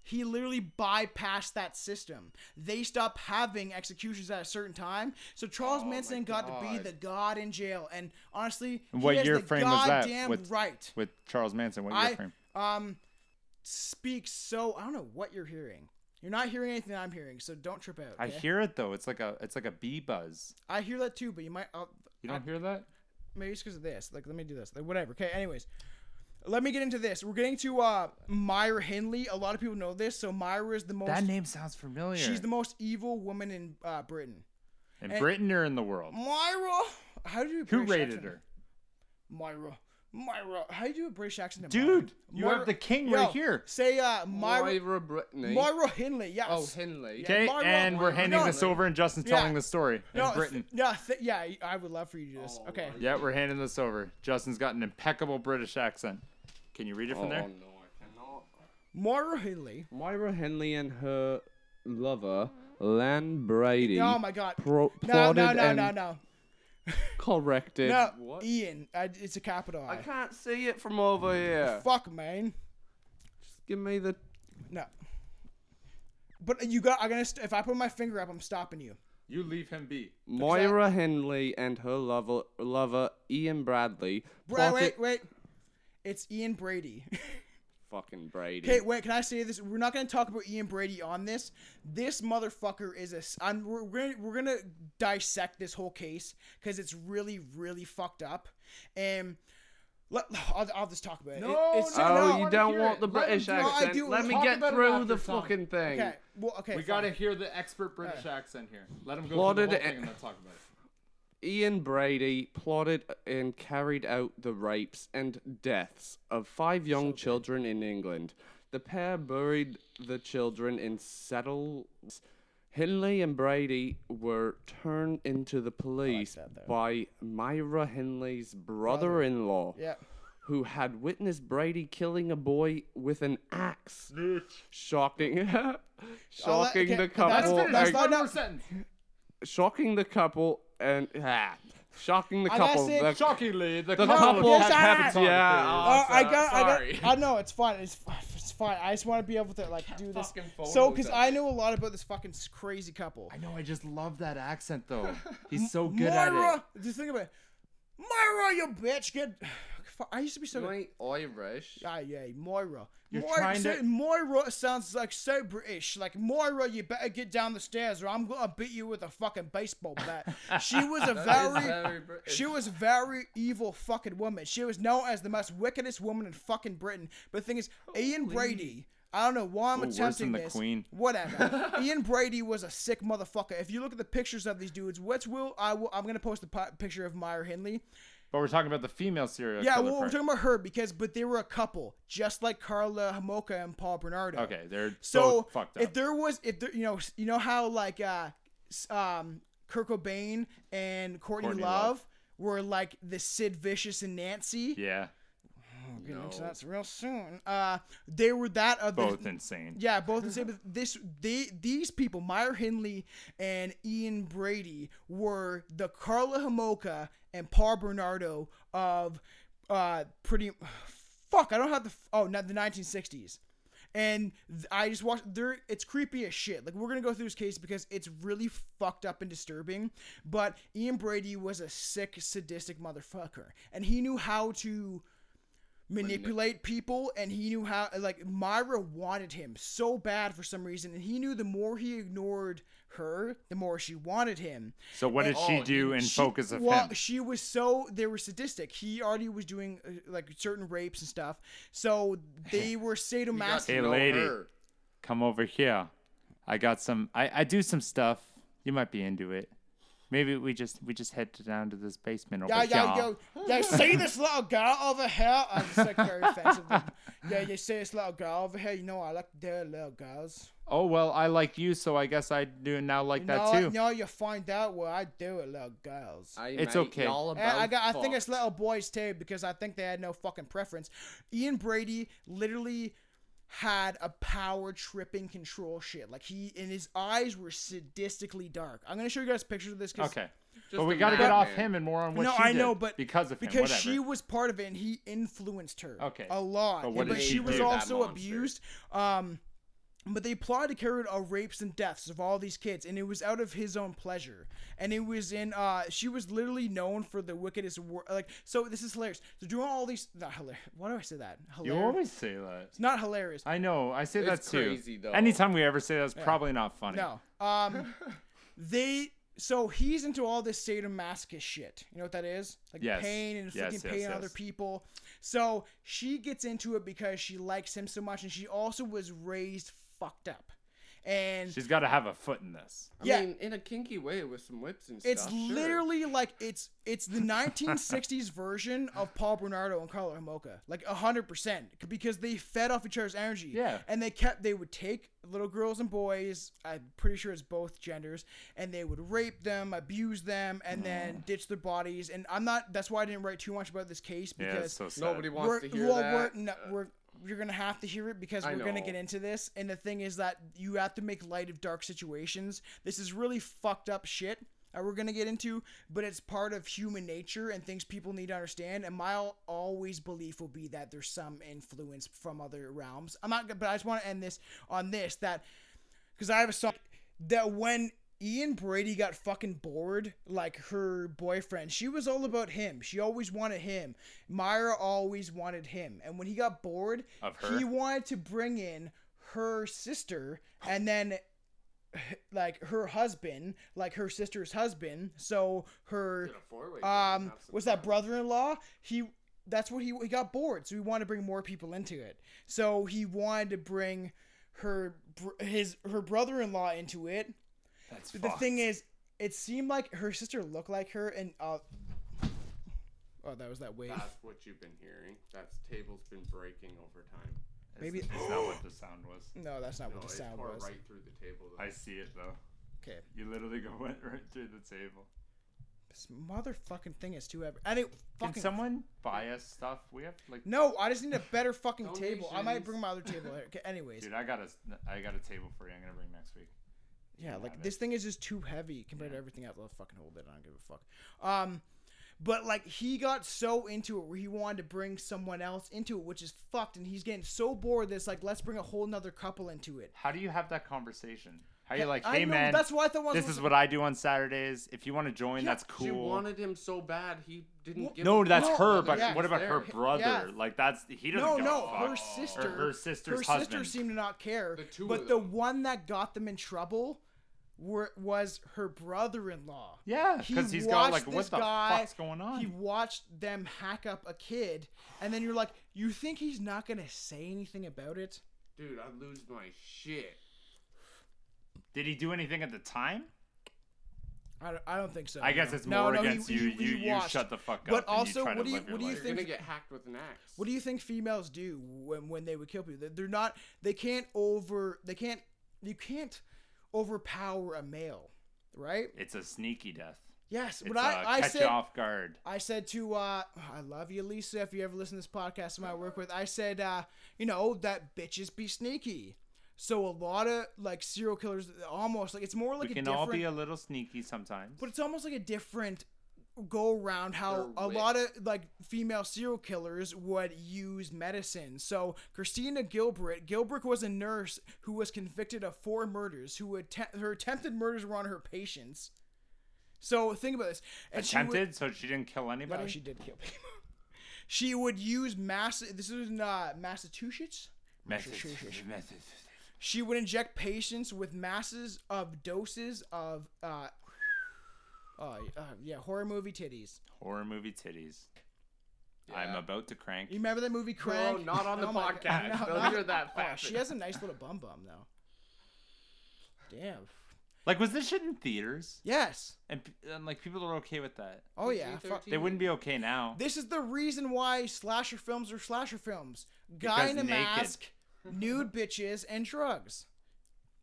He literally bypassed that system. They stopped having executions at a certain time, so Charles Oh Manson got to be the god in jail. And honestly, And he what has year the frame was that with right. with Charles Manson? What year I frame? um speak so I don't know what you're hearing. You're not hearing anything I'm hearing, so don't trip out. I hear it though. It's like a it's like a bee buzz. I hear that too, but you might. I'll, You don't hear that? maybe it's because of this. Like, let me do this. Like, whatever. Okay. Anyways, let me get into this. We're getting to uh Myra Hindley. A lot of people know this. So Myra is the most. That name sounds familiar. She's the most evil woman in uh, Britain. in and- Britain or in the world? Myra. How do you? Who rated accent? her? Myra. Myra. How do you do a British accent? Dude, Myra? you have the king Yo, right here. Say uh Myra. Myra Brittany. Myra Hindley. Yes. Oh, Henley. Okay, Myra- and we're Myra- handing No, this over, and Justin's Yeah. telling the story in No, th- Britain. yeah, th- yeah. I would love for you to do this. Oh, okay. Yeah, we're handing this over. Justin's got an impeccable British accent. Can you read it Oh from there? Oh, no, I cannot. Myra Hindley. Myra Henley and her lover, Lan Brady. Oh my God. Pro- No, plotted no, no, no, no. corrected. No, What? Ian. I, it's a capital I. I can't see it from over mm. here. Fuck, man. Just give me the. No. But you got. I'm gonna. St- if I put my finger up, I'm stopping you. You leave him be. Moira Henley and her lover, lover Ian Bradley. Bra- plotted- wait, wait. It's Ian Brady. Fucking Brady. Okay, wait. Can I say this? We're not gonna talk about Ian Brady on this. This motherfucker is a. s- I'm, we're, we're gonna we're gonna dissect this whole case because it's really really fucked up. And let I'll, I'll just talk about it. No, it it's, no, Oh, no, you don't want it. the Let him British do it. No, I accent. do. Let me get through the Tom. fucking thing. Okay. Well, okay. We fine. gotta hear the expert British accent here. Let him go Plotted through the whole thing and then talk about it. Ian Brady plotted and carried out the rapes and deaths of five young children in England. The pair buried the children in settles. Henley and Brady were turned into the police that, though. by Myra Henley's brother-in-law, Yeah. who had witnessed Brady killing a boy with an axe. Shocking, oh, shocking okay, the couple. finished. That's and- not- One no. more sentence. shocking the couple and ah, shocking the I gotta couple. say- the, Shockingly, the, the couple, couple yes, had I- hepatitis. yeah, Uh, oh, I got, sorry. I got, I know it's fine. It's, it's fine. I just want to be able to like do this. Fucking So, because of I it. know a lot about this fucking s- crazy couple. I know. I just love that accent though. He's so good Myra, at it. just think about it. Myra, you bitch. Get. I used to be so. You ain't Irish. Ah, yeah, Moira. You're Moira, trying so- to- Moira sounds like so British. Like Moira, you better get down the stairs, or I'm gonna beat you with a fucking baseball bat. She was a very, very she was a very evil fucking woman. She was known as the most wickedest woman in fucking Britain. But the thing is, Ian Brady. I don't know why I'm Oh, worse attempting than the this. Queen. Whatever. Ian Brady was a sick motherfucker. If you look at the pictures of these dudes, what's will I will, I'm gonna post a picture of Myra Hindley. But we're talking about the female serial Yeah, killer. well, we're part. talking about her because, but they were a couple, just like Karla Homolka and Paul Bernardo. Okay, they're So fucked up. if there was, if there, you know, you know how like uh, um, Kurt Cobain and Courtney, Courtney Love, Love. were like the Sid Vicious and Nancy. yeah, We'll get into that real soon. Uh, they were that of the- both insane. Yeah, both insane. but This they these people, Myra Hindley and Ian Brady, were the Karla Homolka and Paul Bernardo of uh pretty. Fuck, I don't have the oh not the 1960s. And I just watched. There, it's creepy as shit. Like we're gonna go through this case because it's really fucked up and disturbing. But Ian Brady was a sick, sadistic motherfucker, and he knew how to manipulate people and he knew how like Myra wanted him so bad for some reason and he knew the more he ignored her the more she wanted him So what did And- she do in she- focus of well, him? she was so they were sadistic he already was doing uh, like certain rapes and stuff so they were sadomasochistic Hey, lady, come over here. I got some. I I do some stuff. You might be into it. Maybe we just we just head down to this basement over Yeah, here. yeah, yo, yeah. See this little girl over here? I'm just like very offensive. Yeah, you see this little girl over here? You know I like their little girls. Oh well, I like you, so I guess I do now like You that know, too. No, know, you find out what I do with little girls. Hey, It's mate, okay. y'all And I about got. I think fucked. it's little boys too because I think they had no fucking preference. Ian Brady literally had a power tripping control shit. Like he and his eyes were sadistically dark. I'm gonna show you guys pictures of this. 'cause- Okay, Just but we a got to get off madman. him and more on what no, she I did know, but because of him, because whatever. she was part of it and he influenced her. Okay. a lot. But what but did she she was do? That also monster. abused. Um, but they plotted to carry out rapes and deaths of all these kids, and it was out of his own pleasure. And it was in. Uh, she was literally known for the wickedest. Wor- like, so this is hilarious. So doing all these. Not hilarious. Why do I say that? you Hilarious. always say that. It's not hilarious. I know. I say that It's too. crazy, though. Anytime we ever say that's probably not funny. No. Um, they. So he's into all this sadomasochist shit. You know what that is? Like Yes. pain and Yes, inflicting yes, pain on other people. So she gets into it because she likes him so much, and she also was raised fucked up. And She's got to have a foot in this. I yeah. mean, in a kinky way with some whips and it's stuff. sure. literally like it's it's the 1960s version of Paul Bernardo and Karla Homolka, like hundred percent, because they fed off each other's energy. Yeah. and they kept they would take little girls and boys. I'm pretty sure it's both genders, and they would rape them, abuse them, and mm. then ditch their bodies. And I'm not. That's why I didn't write too much about this case because it's so. Nobody wants we're, to hear well, that. We're, no, we're you're gonna have to hear it because I we're gonna know. get into this. And the thing is that you have to make light of dark situations. This is really fucked up shit that we're gonna get into, but it's part of human nature and things people need to understand. And my always belief will be that there's some influence from other realms. I'm not, but I just want to end this on this that because I have a song that when Ian Brady got fucking bored, like her boyfriend, she was all about him. She always wanted him. Myra always wanted him. And when he got bored, Of her? he wanted to bring in her sister and then like her husband, like her sister's husband. So her um was that brother-in-law? He that's what he he got bored, so he wanted to bring more people into it. So he wanted to bring her his her brother-in-law into it. That's But the fucked. thing is, it seemed like her sister looked like her, and uh, oh, that was that wave. That's what you've been hearing. That's table's been breaking over time. Maybe Is that what the sound was? no, that's not No, what the it sound tore was. right through the table. though. I see it though. Okay, You literally go went right through the table. this motherfucking thing is too ever. And it Can fucking someone buy us stuff? We have like, no. I just need a better fucking table. I might bring my other table. here. Okay, anyways, dude, I got a, I got a table for you. I'm gonna bring next week. Yeah, like this thing is just too heavy compared to everything else. I'll fucking hold it. I don't give a fuck. Um, but like he got so into it where he wanted to bring someone else into it, which is fucked, and he's getting so bored. That's like let's bring a whole nother couple into it. How do you have that conversation? How you like, I hey know, man, that's why I thought I was this is what I do on Saturdays. If you want to join, that's cool. She wanted him so bad he didn't give. no, a that's fuck her. whether But yeah. what was about there. her brother? Yeah. Like that's he doesn't. No, give a no, fuck. her sister, Or her sister's her husband. sister seemed to not care. The two but of the them. one that got them in trouble were was her brother-in-law. Yeah, He 'cause he's got, watched like, what this the guy- fuck's going on? He watched them hack up a kid, and then you're like, you think he's not gonna say anything about it? Dude, I lose my shit. Did he do anything at the time? I don't, I don't think so. I guess no. it's more no, he- against he- you. he you, you shut the fuck up. But and you also, what do you what do you life. You're think? gonna get hacked with an axe. What do you think females do when when they would kill people? They're- They're not. They can't over. They can't. You can't overpower a male, right? It's a sneaky death. Yes. It's But I, uh, I catch said. you off guard. I said to uh I love you, Lisa, if you ever listen to this podcast I might work with, I said uh, you know, that bitches be sneaky. So a lot of like serial killers almost like it's more like we a can different all be a little sneaky sometimes. but it's almost like a different go around how a lot of like female serial killers would use medicine. So Christina Gilbert, Gilbert was a nurse who was convicted of four murders. Who att- her attempted murders were on her patients. So think about this. And she would- Attempted, so she didn't kill anybody. no, she did kill people. she would use mass. This is in uh, Massachusetts. Message. Message. She would inject patients with masses of doses of uh, uh, uh yeah, horror movie titties. Horror movie titties. I'm about to crank. You remember that movie Crank? No, not on the Oh podcast. No, Don't no. hear that Oh, she has a nice little bum bum though. Damn. Like, was this shit in theaters? Yes. And, and like, people are okay with that. Oh yeah. Fuck. They wouldn't be okay now. This is the reason why slasher films are slasher films. Guy Because in a naked. mask, nude bitches, and drugs.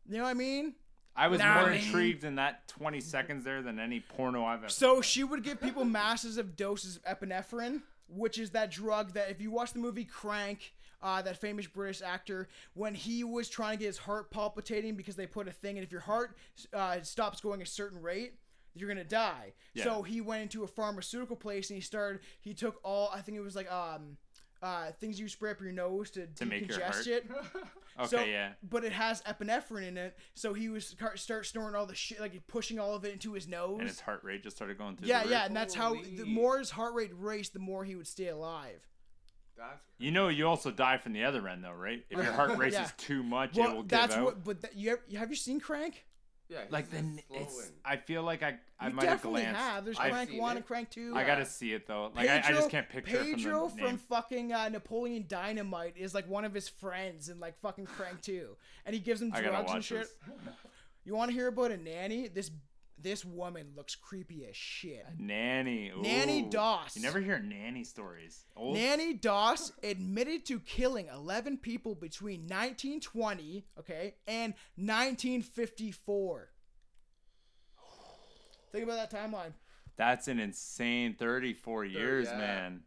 You know what I mean? I was Nah, more man. intrigued in that 20 seconds there than any porno I've ever. So she would give people masses of doses of epinephrine, which is that drug that if you watch the movie Crank, uh, that famous British actor, when he was trying to get his heart palpitating because they put a thing, and if your heart uh, stops going a certain rate, you're gonna die. Yeah. So he went into a pharmaceutical place and he started. He took all. I think it was like um. Uh, things you spray up your nose to, To make your decongest heart- it. Okay, so, yeah. But it has epinephrine in it, so he was car- start snoring all the shit, like pushing all of it into his nose. And his heart rate just started going through Yeah, the roof. yeah, and that's how the more his heart rate raced, the more he would stay alive. That's You know, you also die from the other end, though, right? If your heart races Yeah. too much, it Well, will give that's out. what. But that, you ever, have you seen Crank? Yeah. like he's then it's. I feel like I I You might have definitely glanced. have. There's I've Crank seen one it. and Crank two. I gotta see it though. Like I, I just can't picture it Pedro from the name. fucking uh, Napoleon Dynamite is like one of his friends in like fucking Crank two, and he gives him I gotta drugs and shit. this. You want to hear about a nanny? This this woman looks creepy as shit. Nanny. Nanny. Doss. You never hear nanny stories. Old. Nanny Doss admitted to killing 11 people between 1920, okay, and 1954. Think about that timeline. That's an insane 34 years, yeah. man.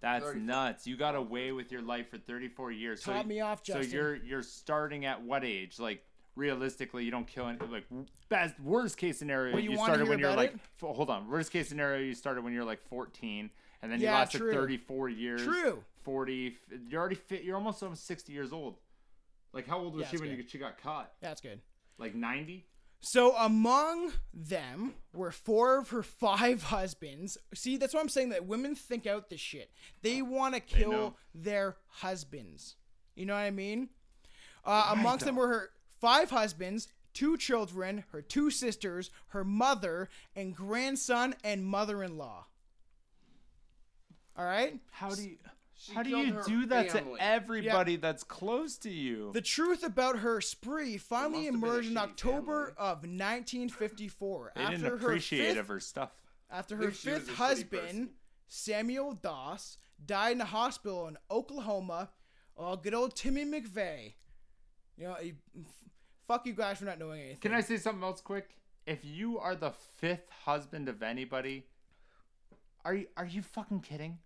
That's 34. nuts. You got away with your life for 34 years. Top so, me off, Justin. So you're you're starting at what age? Like realistically, you don't kill any. Like best worst case scenario, Well, you you, started when you're like. it? hold on. Worst case scenario, you started when you're like 14, and then you lasted true. 34 years. True. 40. You're already fit. You're almost almost 60 years old. Like how old was Yeah, she when good. she got caught? That's good. Like 90. So among them were four of her five husbands. See, that's why I'm saying that women think out this shit. They want to kill their husbands. You know what I mean? Uh, amongst them were her five husbands, two children, her two sisters, her mother, and grandson and mother-in-law. All right. How do you? She How do you do that family. to everybody that's close to you? The truth about her spree finally must have been a emerged in October family. of 1954 they after didn't her appreciate fifth of her stuff. After her think she was fifth husband. Samuel Doss, died in a hospital in Oklahoma. Oh, good old Timmy McVeigh. You know, he, f- fuck you guys for not knowing anything. Can I say something else quick? If you are the fifth husband of anybody, are you are you fucking kidding?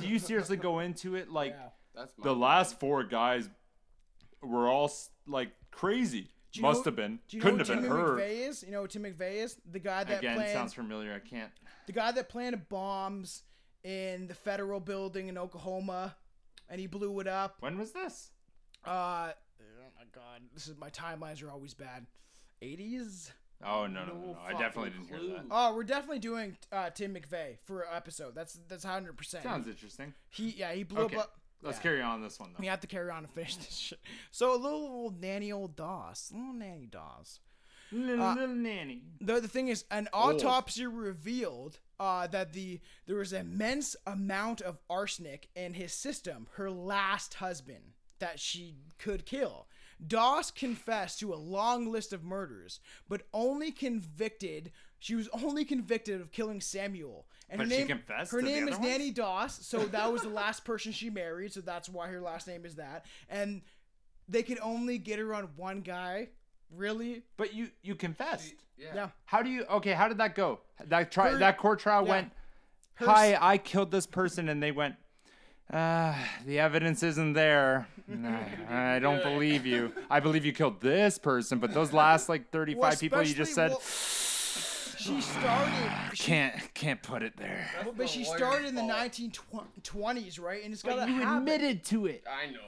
Do you seriously go into it like Yeah. That's my the last four guys were all like crazy? You Must know- have been. Do you Couldn't know have who been Timmy her. McVeigh is? You know Tim McVeigh is? The guy that Again, planned sounds familiar. I can't. the guy that planted bombs in the federal building in Oklahoma, and he blew it up. When was this? Uh, my god, this is my timelines are always bad. 80s. Oh no no no! no. I definitely didn't hear that. Oh, we're definitely doing uh, Tim McVeigh for an episode. That's that's hundred percent. Sounds interesting. He yeah he blew Okay, up. let's yeah. carry on this one though. We have to carry on and finish this shit. So a little old nanny old Doss, little nanny Doss. Little, Uh, little nanny. The the thing is, an autopsy revealed uh, that the there was an immense amount of arsenic in his system. Her last husband that she could kill. Doss confessed to a long list of murders, but only convicted She was only convicted of killing Samuel. And But her she name, confessed her to the name other is ones? Nanny Doss, so that was the last person she married, so that's why her last name is that. And they could only get her on one guy. Really? But you you confessed. Yeah. How do you? Okay, how did that go? That try Her- that court trial yeah. went. Her Hi, I killed this person, and they went. Uh, the evidence isn't there. Nah, I don't believe you. I believe you killed this person, but those last like 35 Well, people you just said. Well, she started. She, can't can't put it there. well, but she started in the 1920s, right? And it's got But to you admitted to it. I know.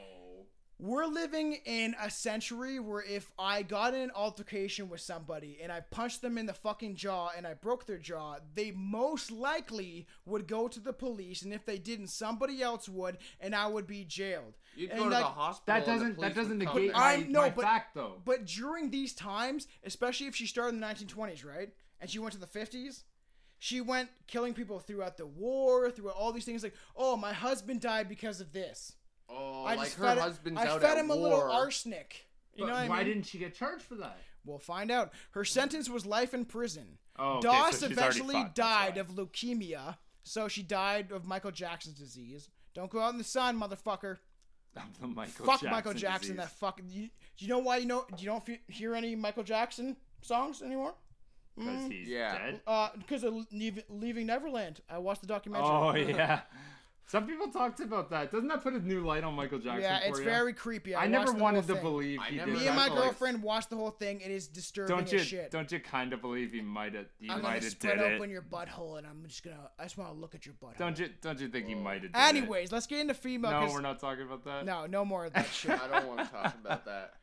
We're living in a century where if I got in an altercation with somebody and I punched them in the fucking jaw and I broke their jaw, they most likely would go to the police, and if they didn't, somebody else would, and I would be jailed. You'd And go to the hospital. That doesn't that doesn't come negate back. I my, know, my but- fact though. But during these times, especially if she started in the 1920s, right? And she went to the 50s, she went killing people throughout the war, throughout all these things like, oh, my husband died because of this. Oh, I like just her fed, husband's I out fed at him a little arsenic. You But know what why I mean? didn't she get charged for that? We'll find out. Her sentence was life in prison. Oh, okay, Doss so she's already eventually fucked, that's died why. of leukemia, so she died of Michael Jackson's disease. Don't go out in the sun, motherfucker. The Michael Fuck Jackson Michael Jackson. disease. That fuck. You, do you know why you know? You don't fe- hear any Michael Jackson songs anymore? Because he's Yeah. dead. Uh, because of Leave- Leaving Neverland. I watched the documentary. Oh yeah. Some people talked about that. Doesn't that put a new light on Michael Jackson? Yeah, for it's you? very creepy. I, I never wanted to thing. believe he never did Me and my That's like- girlfriend watched the whole thing. It is disturbing Don't you? as shit. Don't you kind of believe he might have? He I'm might gonna have spread did open it. your butthole, and I'm just gonna. I just want to look at your butthole. Don't you? Don't you think he might have? Anyways, let's get into female. No, we're not talking about that. No, no more of that shit. I don't want to talk about that.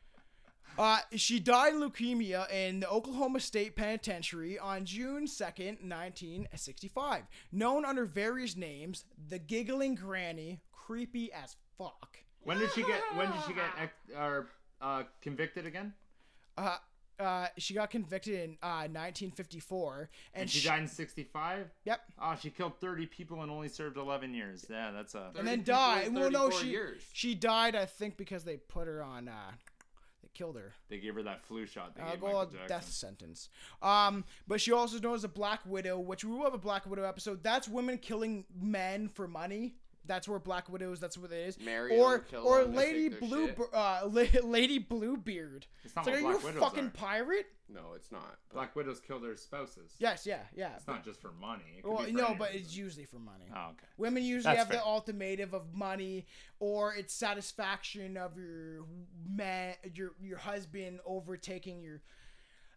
Uh, she died of leukemia in the Oklahoma State Penitentiary on June 2nd, 1965. Known under various names, the Giggling Granny, creepy as fuck. When did she get? When did she get ex- or uh, convicted again? Uh, uh, she got convicted in uh, 1954, and, And she died in '65. Yep. Oh, she killed 30 people and only served 11 years. Yeah, that's a. And then died. in Well, no, she years. she died. I think because they put her on. Uh, they killed her. They gave her that flu shot. They Uh, gave go Michael on Jackson. death sentence. Um, but she also is known as a Black Widow, which we will have a Black Widow episode. That's women killing men for money. That's where Black Widows. That's what it is. Marry or 'em, kill or 'em, they Lady Blue, uh, Lady Bluebeard. It's not like, what are Black you a Widows fucking are. pirate? No, it's not. Black Widows kill their spouses. Yes, yeah, yeah. It's not just for money. Well, no, but reason. it's usually for money. Oh, okay. Women usually That's have the fair. ultimatum of money, or it's satisfaction of your man, your your husband overtaking your.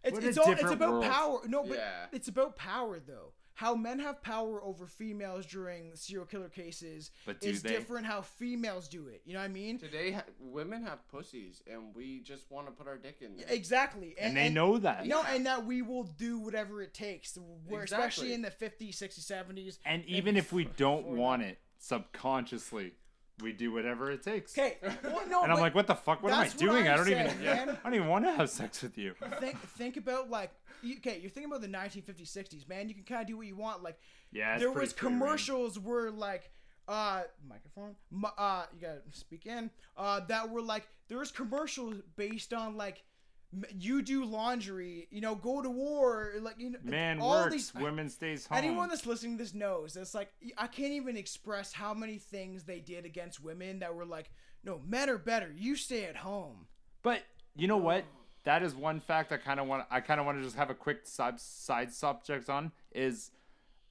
It's, What it's all it's about world. power. No, but Yeah. it's about power though. How men have power over females during serial killer cases But do is they? different. How females do it. You know what I mean? Today, ha- women have pussies, and we just want to put our dick in there. Exactly, And they know that. No, and that we will do whatever it takes. Where especially in the 50s, 60s, 70s. And even if we don't want it, subconsciously, we do whatever it takes. Okay, well, no, And I'm like, what the fuck? What am I what doing? I I'm don't even. Yeah. I don't even want to have sex with you. think think about like you- okay, you're thinking about the 1950s, 60s, man. You can kind of do what you want. Like Yeah, there was commercials where like uh microphone uh you gotta speak in uh that were like there was commercials based on like you do laundry you know go to war like you know Man all works, these women stays home. anyone that's listening to this knows it's like i can't even express how many things they did against women that were like no men are better you stay at home But you know what? That is one fact I kind of want. I kind of want to just have a quick side side subject on is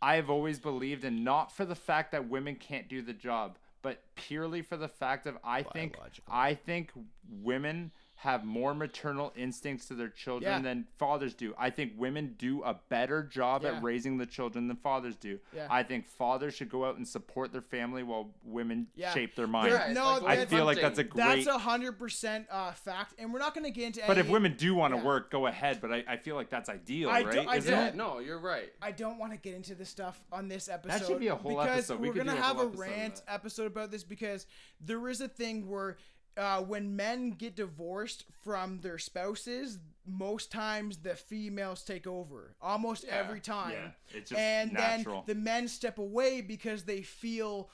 I've always believed, and not for the fact that women can't do the job, but purely for the fact of I think I think women have more maternal instincts to their children Yeah. than fathers do. I think women do a better job Yeah. at raising the children than fathers do. Yeah. I think fathers should go out and support their family while women Yeah. shape their mind. There- no, I that's- feel like that's a great That's a hundred percent uh, fact, and we're not going to get into. But any, if women do want to yeah. work, go ahead. But I, I feel like that's ideal, I do- right? I Isn't don't- it? No, you're right. I don't want to get into this stuff on this episode. That should be a whole because episode. We We're could gonna a have a rant episode about this because there is a thing where uh, when men get divorced from their spouses, most times the females take over. Almost every time. Yeah, it's just and natural. then the men step away because they feel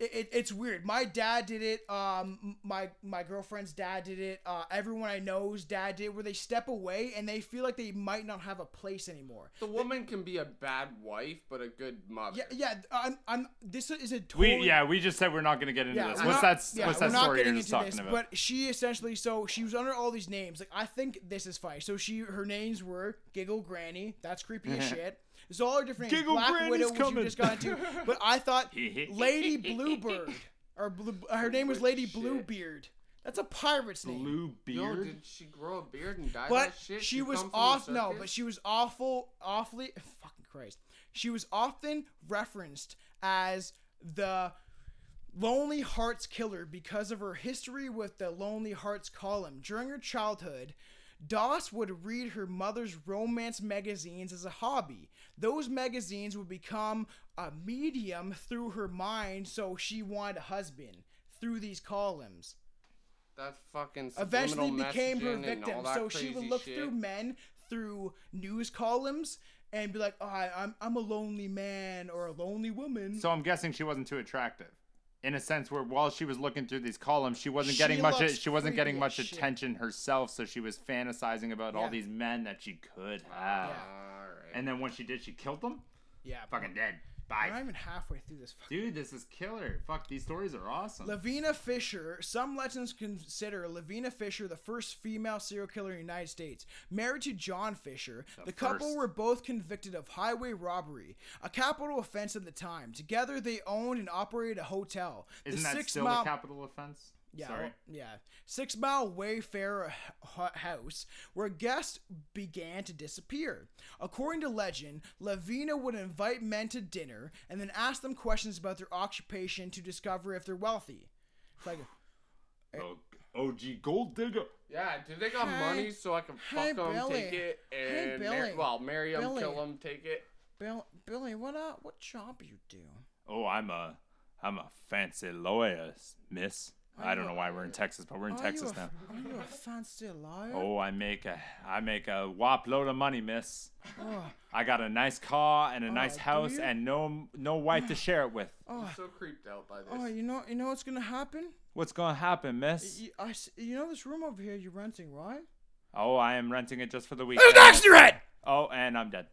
it, it, it's weird. My dad did it. Um, my my girlfriend's dad did it. Uh, everyone I know's dad did. it, Where they step away and they feel like they might not have a place anymore. The woman can be a bad wife, but a good mother. Yeah, yeah. I'm, I'm. This is a We totally. yeah, we just said we're not gonna get into Yeah, this. What's not- that? yeah, what's we're that not story you're getting just into talking this, about? But she essentially, so she was under all these names. Like I think this is funny. So she, her names were Giggle Granny. That's creepy as shit. It's all her different names. Giggle Black Granny's Widow, which coming. you just got into. But I thought Lady Bluebird, or Blue, her name was Lady shit. Bluebeard. That's a pirate's name. Blue Yo, beard. did she grow a beard and dye But that shit? she was come from the off. No, circus? but she was awful, awfully. Fucking Christ. She was often referenced as the Lonely Hearts Killer because of her history with the Lonely Hearts column. During her childhood, Doss would read her mother's romance magazines as a hobby. Those magazines would become a medium through her mind, so she wanted a husband through these columns That fucking eventually became her victim. So she would look shit. through men through news columns and be like, "Oh, I, I'm I'm a lonely man or a lonely woman." So I'm guessing she wasn't too attractive. In a sense where while she was looking through these columns, she wasn't She getting much she wasn't getting much shit. attention herself, so she was fantasizing about all these men that she could have. Alright. And then when she did, she killed them? yeah, Fucking dead. Bye. We're not even halfway through this. fucking- Dude, this is killer. Fuck, these stories are awesome. Lavina Fisher. Some legends consider Lavina Fisher the first female serial killer in the United States. Married to John Fisher, the, couple were both convicted of highway robbery, a capital offense at the time. Together, they owned and operated a hotel. Isn't the that Six still Mile- a capital offense? Yeah, Sorry. yeah. Six Mile Wayfarer House, where guests began to disappear. According to legend, Lavina would invite men to dinner and then ask them questions about their occupation to discover if they're wealthy. It's like, Oh, OG gold digger. Yeah, do they got Hey- money so I can hey, fuck them, Billy. take it, Hey, and mar- well, marry them, Billy. kill them, take it? Bill, Billy, what uh, what job you do? Oh, I'm a I'm a fancy lawyer, miss. I don't know why we're in Texas, but we're in Texas you a, now. Are you a fancy liar? Oh, I make a I make a whop load of money, miss. Oh, I got a nice car and a oh, nice house and no no wife to share it with. oh, I'm so creeped out by this. oh, you know, you know what's gonna happen? What's gonna happen, miss? You, I s you know this room over here you're renting, right? Oh, I am renting it just for the week. your head. Oh, and I'm dead.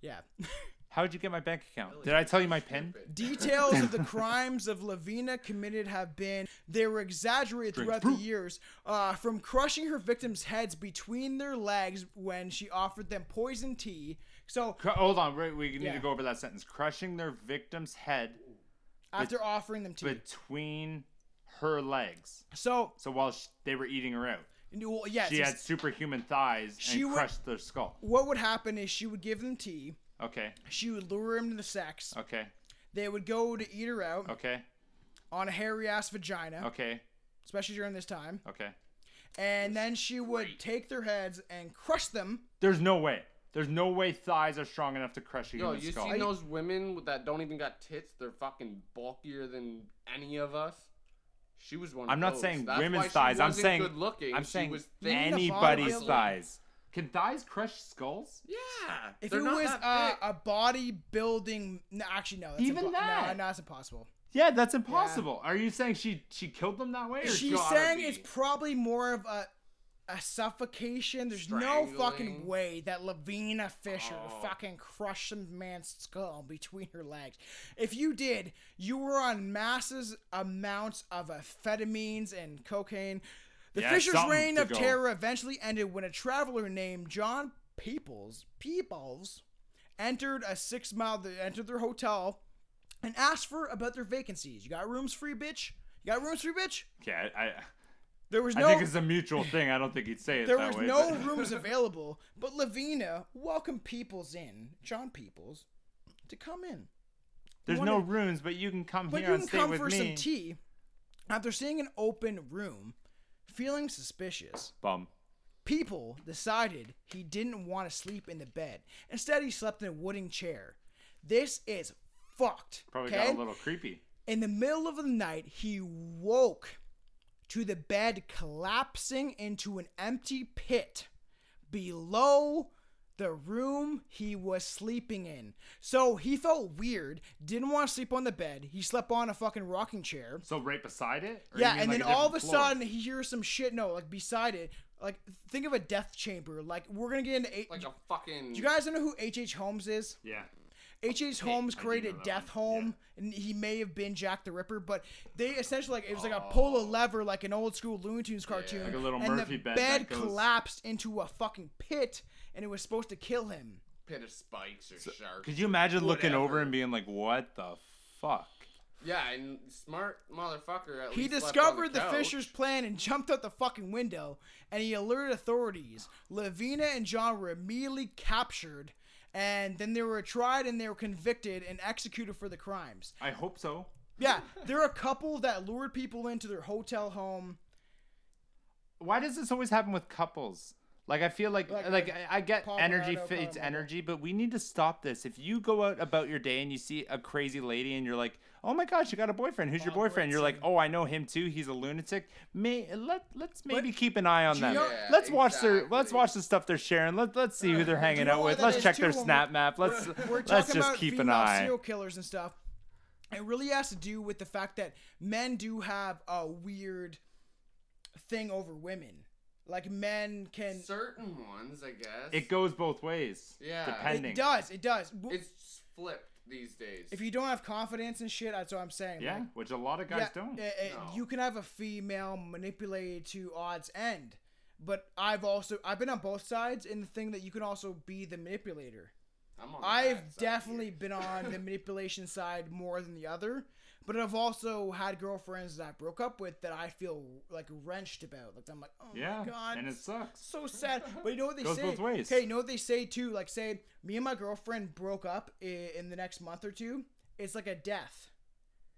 Yeah. How'd you get my bank account? Did I tell you my pin? Details of the crimes of Lavina committed have been they were exaggerated Drink throughout fruit. the years, uh, from crushing her victims' heads between their legs when she offered them poison tea. So Cru- hold on, wait, we need Yeah. to go over that sentence. Crushing their victim's head after offering them tea, between her legs. so So while sh- they were eating her out, well, yes, she had superhuman thighs She and would- crushed their skull. what would happen is she would give them tea. Okay, She would lure him to the sex. okay, They would go to eat her out okay, on a hairy ass vagina, okay, especially during this time. okay. And then she would take their heads and crush them. There's no way. There's no way thighs are strong enough to crush a Yo, human you skull. seen those women that don't even got tits? They're fucking bulkier than any of us. She was one. I'm of not those. saying That's women's why she thighs. I'm wasn't saying good looking. I'm She saying was thin. anybody's bodybuilder. thighs. Can thighs crush skulls? Yeah. If it was that uh, a bodybuilding, no, actually no, that's Even impo- that? no, no, that's impossible. Yeah, that's impossible. Are you saying she she killed them that way? Or She's saying be. it's probably more of a a suffocation. There's no fucking way that Lavina Fisher Oh. fucking crushed some man's skull between her legs. If you did, you were on massive amounts of amphetamines and cocaine. The Yeah, Fisher's reign of go. terror eventually ended when a traveler named John Peoples Peoples entered a six mile entered their hotel and asked for about their vacancies. You got rooms free, bitch? You got rooms free, bitch? Yeah, I, There was no. I think it's a mutual thing. I don't think he'd say it there was way. no but- rooms available, but Lavina welcomed Peoples in, John Peoples, to come in. There's wanna- no rooms, but you can come But here you and can stay come with for me. some tea. After seeing an open room, feeling suspicious, Bum. People decided he didn't want to sleep in the bed. Instead, he slept in a wooden chair. This is fucked. Probably okay? got a little creepy. In the middle of the night, he woke to the bed collapsing into an empty pit below the room he was sleeping in. So he felt weird, didn't want to sleep on the bed. He slept on a fucking rocking chair. So right beside it? Or Yeah, and like then all of a floor? sudden he hears some shit. No, like beside it, like think of a death chamber. Like we're gonna get into. H- Like a fucking. do you guys know who H. H. Holmes is? Yeah. H. H. Holmes created Death one, Home, and he may have been Jack the Ripper, but they essentially like it was like a oh. pull a lever, like an old school Looney Tunes cartoon, Like a little and Murphy the bed bed that goes- collapsed into a fucking pit, and it was supposed to kill him. pit of spikes or sharks. Could you imagine looking over and being like, "What the fuck"? Yeah, and smart motherfucker. At He least slept on discovered the, couch. Fisher's plan and jumped out the fucking window, and he alerted authorities. Lavina and John were immediately captured, and then they were tried and they were convicted and executed for the crimes. I hope so. Yeah, they're a couple that lured people into their hotel home. Why does this always happen with couples? Like I feel like Like, like, uh, I, I get Paul energy Bernardo, fits energy, but we need to stop this. If you go out about your day and you see a crazy lady and you're like, "Oh my gosh, you got a boyfriend. Who's your Bob boyfriend?" You're like, "Oh, I know him too. He's a lunatic." May let let's maybe keep an eye on them. know- Yeah, let's watch their let's watch the stuff they're sharing. Let let's see who they're hanging know out with. Let's check too, their when we- snap map. Let's We're let's just about keep an female eye. serial killers and stuff. It really has to do with the fact that men do have a weird thing over women. Like men can. Certain ones, I guess. It goes both ways. Yeah. depending. It does. It does. It's flipped these days. if you don't have confidence and shit, that's what I'm saying. Yeah, like, which a lot of guys yeah, don't. uh, uh, You can have a female manipulated to odds end, but I've also I've been on both sides in the thing that you can also be the manipulator. I'm on the I've definitely been on the manipulation side more than the other, but I've also had girlfriends that I broke up with that I feel like wrenched about. Like I'm like, oh yeah, my god, and it sucks. so sad. But you know what they Goes say? both ways. Okay, you know what they say too? Like, say me and my girlfriend broke up in, the next month or two. It's like a death.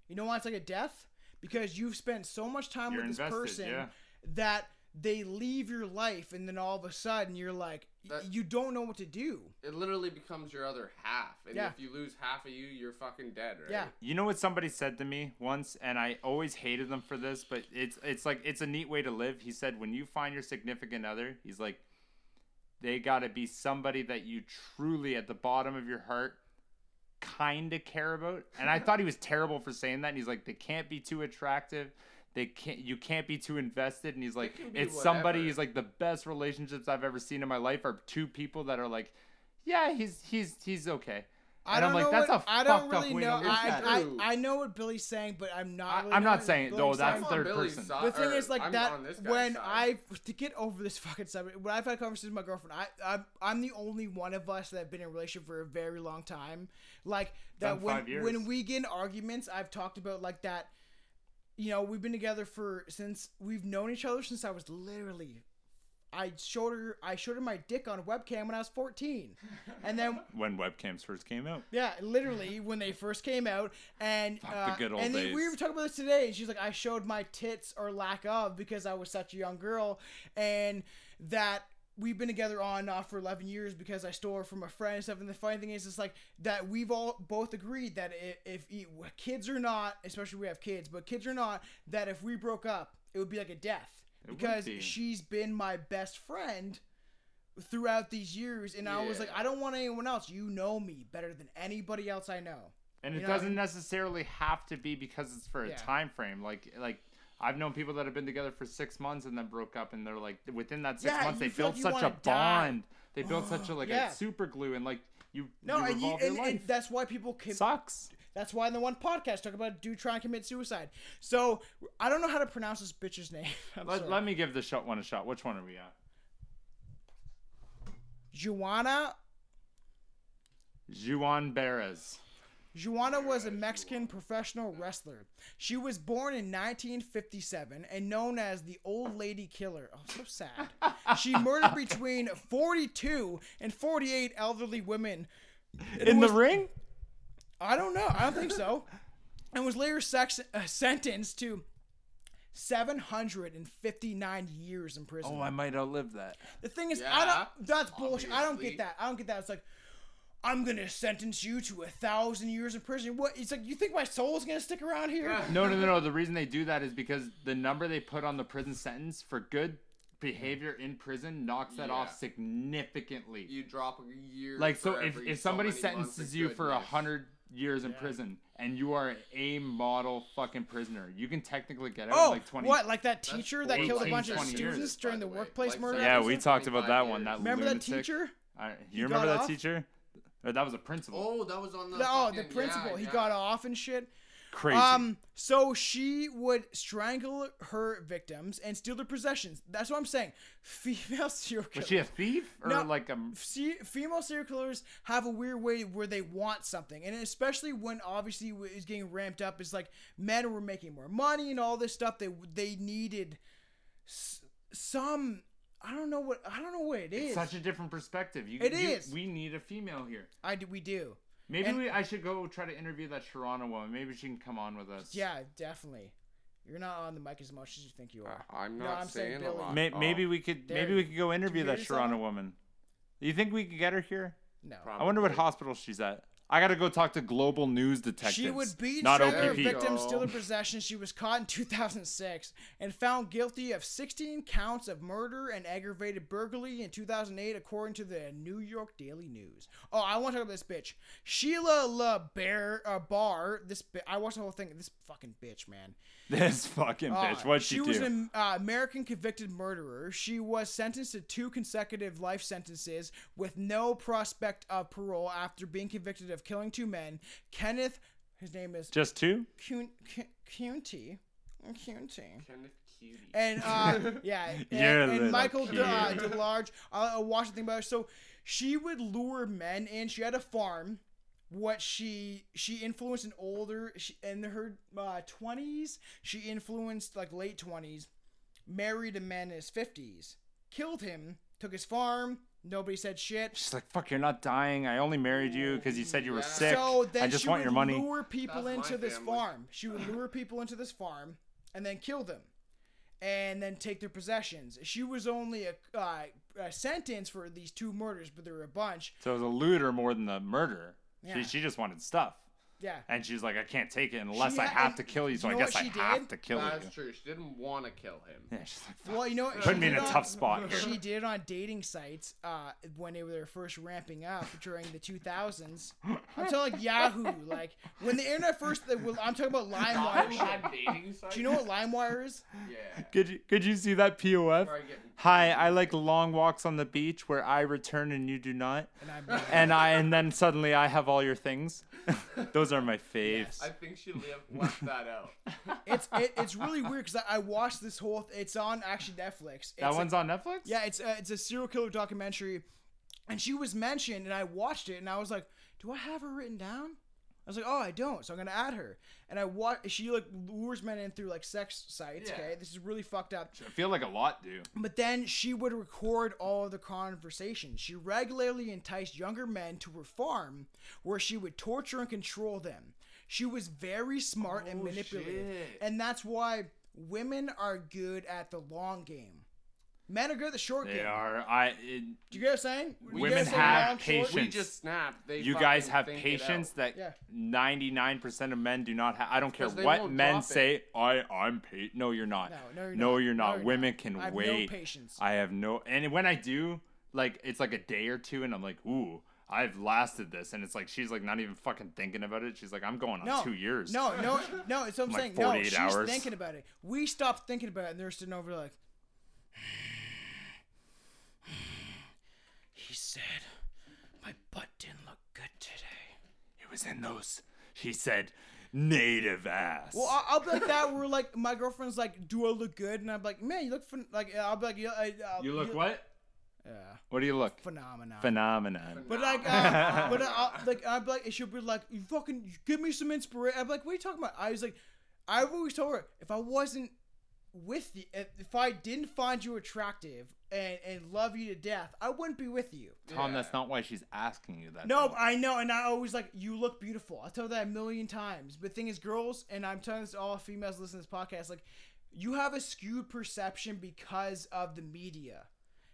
You know why it's like a death? Because you've spent so much time You're with this invested, person yeah. that they leave your life, and then all of a sudden you're like, That- you don't know what to do. It literally becomes your other half, and Yeah. if you lose half of you, you're fucking dead, right? Yeah. You know what somebody said to me once, and I always hated them for this, but it's it's like it's a neat way to live. He said, when you find your significant other, he's like, they got to be somebody that you truly, at the bottom of your heart, kind of care about. And I thought he was terrible for saying that. And he's like, they can't be too attractive. They can't. You can't be too invested. And he's like, can be it's somebody. He's like, the best relationships I've ever seen in my life are two people that are like, yeah, he's he's he's okay. I And don't I'm like, know that's what, a I don't fucked up really know. I. I, I know what Billy's saying, but I'm not. I- Really I'm not saying- what no, that's saying. Third Billy's person. side- The thing is, like I'm that on this guy's when. I to get over this fucking subject, when I've had conversations with my girlfriend, I I'm, I'm the only one of us that have been in a relationship for a very long time. Like that Done when years. when we get in arguments, I've talked about like that. You know, we've been together for since we've known each other since I was literally. I showed her I showed her my dick on webcam when I was 14, and then when webcams first came out. yeah, literally when they first came out, and Fuck the uh, good old and then we were talking about this today. And she's like, I showed my tits or lack of because I was such a young girl, and that we've been together on and off for 11 years because I stole her from a friend and stuff. And the funny thing is, it's like that we've all both agreed that if, if kids or not, especially we have kids, but kids or not, that if we broke up, it would be like a death because be. she's been my best friend throughout these years and I was like I don't want anyone else you know me better than anybody else I know And You it know what I doesn't mean? necessarily have to be because it's for a Yeah. time frame. Like like I've known people that have been together for six months and then broke up, and they're like within that six Yeah, months they built like such a die. bond. They built such a like Yeah. a super glue, and like you no you and, you, and, and that's why people can sucks. that's why in the one podcast talk about a dude trying to commit suicide so I don't know how to pronounce this bitch's name Let, let me give the shot one a shot. Which one are we at? Juana. Juan Beres. Joanna was a Mexican professional wrestler. She was born in 1957 and known as the Old Lady Killer. Oh, so sad. She murdered between 42 and 48 elderly women. In was- the ring? I don't know. I don't think so. And was later sex- uh, sentenced to 759 years in prison. Oh, I might outlive that. The thing is, I don't. That's bullshit. I don't get that. I don't get that. It's like, I'm gonna sentence you to a thousand years in prison. What? It's like you think my soul is gonna stick around here? No, no, no, no. The reason they do that is because the number they put on the prison sentence for good behavior in prison knocks that off significantly. You drop a year. like so if, if somebody many months of sentences you for a hundred years in prison and you are a model fucking prisoner, you can technically get out Oh, like twenty. what? Like that teacher that killed a bunch of 20 years, students during the the workplace Like murder? Yeah, episode? we talked about that 25 one. That years. Remember that teacher? I, He you remember that off? teacher? Or that was a principal. Oh, that was on the. The- oh, the principal. yeah, he yeah. got off and shit. Crazy. Um, so she would strangle her victims and steal their possessions. That's what I'm saying. Female serial killers. was she a thief or No. like a? See, female serial killers have a weird way where they want something, and especially when obviously w- is getting ramped up, It's like men were making more money and all this stuff. They they needed s- some. I don't know what I don't know what it is. It's such a different perspective. You, It you- is. We need a female here. I do, we do. Maybe And- we, I should go try to interview that Toronto woman. Maybe she can come on with us. Yeah, definitely. You're not on the mic as much as you think you are. Uh, I'm No, not I'm saying saying a lot. May, Oh, maybe we could. There. Maybe we could go interview that yourself? Toronto woman. Do you think we could get her here? No. I wonder what hospital she's at. I gotta go talk to global news detectives. She would beat not strangle her OPP. victims, steal their Go. possessions. She was caught in 2006 and found guilty of 16 counts of murder and aggravated burglary in 2008, according to the New York Daily News. Oh, I want to talk about this bitch, Sheila La Bear uh, Bar. This bi- I watched the whole thing. This fucking bitch, man. This fucking Uh, bitch. What'd she, she do? was an uh, American convicted murderer. She was sentenced to two consecutive life sentences with no prospect of parole after being convicted of killing two men. Kenneth, his name is Just two? Cun- Cun- Cunty. Cunty. Kenneth Cutie. And uh, yeah, and, You're a and Michael cute. De, uh, DeLarge. I, I watched the thing about her. So she would lure men in. She had a farm. What she she influenced an older she, in her uh, twenties. she influenced like late twenties. Married a man in his fifties. Killed him. Took his farm. Nobody said shit. She's like, fuck, you're not dying. I only married you because you said you were Yeah. sick. So then I just she want would your money. lure people That's into this farm. She would lure people into this farm and then kill them, and then take their possessions. She was only a, uh, a sentence for these two murders, but there were a bunch. So it was a looter more than the murderer. Yeah. She, she just wanted stuff. Yeah. And she's like, I can't take it unless She I ha- have to kill you, so you I know guess what I she have did? to kill That's you. true. She didn't want to kill him. Yeah, she's like, fuck. Well, you know, Put she me in did a on- tough spot here. She did on dating sites uh, when they were first ramping up during the 2000s. I'm talking like Yahoo, like when the internet first. I'm talking about LimeWire. shit. Do you know what LimeWire is? Yeah. Could you, could you see that POF? Probably getting- Hi, I like long walks on the beach where I return and you do not. And I'm And I and then suddenly I have all your things. Those are my faves. I think she left, left that out. it's it, it's really weird because I, I watched this whole. It's on actually Netflix. It's that a- one's on Netflix? Yeah, it's a, it's a serial killer documentary, and she was mentioned, and I watched it, and I was like, do I have her written down? I was like, oh, I don't, so I'm gonna add her. And I watch. She like lures men in through like sex sites. Yeah. Okay, this is really fucked up. I feel like a lot do. But then she would record all of the conversations. She regularly enticed younger men to her farm, where she would torture and control them. She was very smart and Oh, manipulative, shit. and that's why women are good at the long game. Men are good at the short game. They game. are. I. It, Do you get what I'm saying? You Women guys say have long, short? patience. We just snapped. They you guys fucking have think it patience out. that Yeah. 99% of men do not have. I don't care 'cause they what won't men drop it. say. I I'm pa- No, you're not. No, no, you're no, not. you're No, not. you're Women not. can I have no wait. patience. I have no. And when I do, like it's like a day or two, and I'm like, ooh. I've lasted this, and it's like she's like not even fucking thinking about it. She's like, I'm going on No, two years. No, no, no. It's what I'm Like saying. No, 48 she's hours. thinking about it. We stopped thinking about it, and they're sitting over like. He said, "My butt didn't look good today." it was in those. She said, native ass. Well, I- I'll be like that. Where like my girlfriend's like, "Do I look good?" And I'm like, "Man, you look phen-, like." I'll be like, "Yeah." I- I'll- you look what? Yeah, What do you look? phenomenon. Phenomenon. But like, uh, but uh, like, I'd be like, she'll be like, "You fucking give me some inspiration." I'm like, "What are you talking about?" I was like, I've always told her if I wasn't with you, if, if I didn't find you attractive and and love you to death, I wouldn't be with you. Tom, that's not why she's asking you that. No, though. I know, and I always like you look beautiful. I tell that a million times. But thing is, girls, and I'm telling this to all females listening to this podcast, like you have a skewed perception because of the media.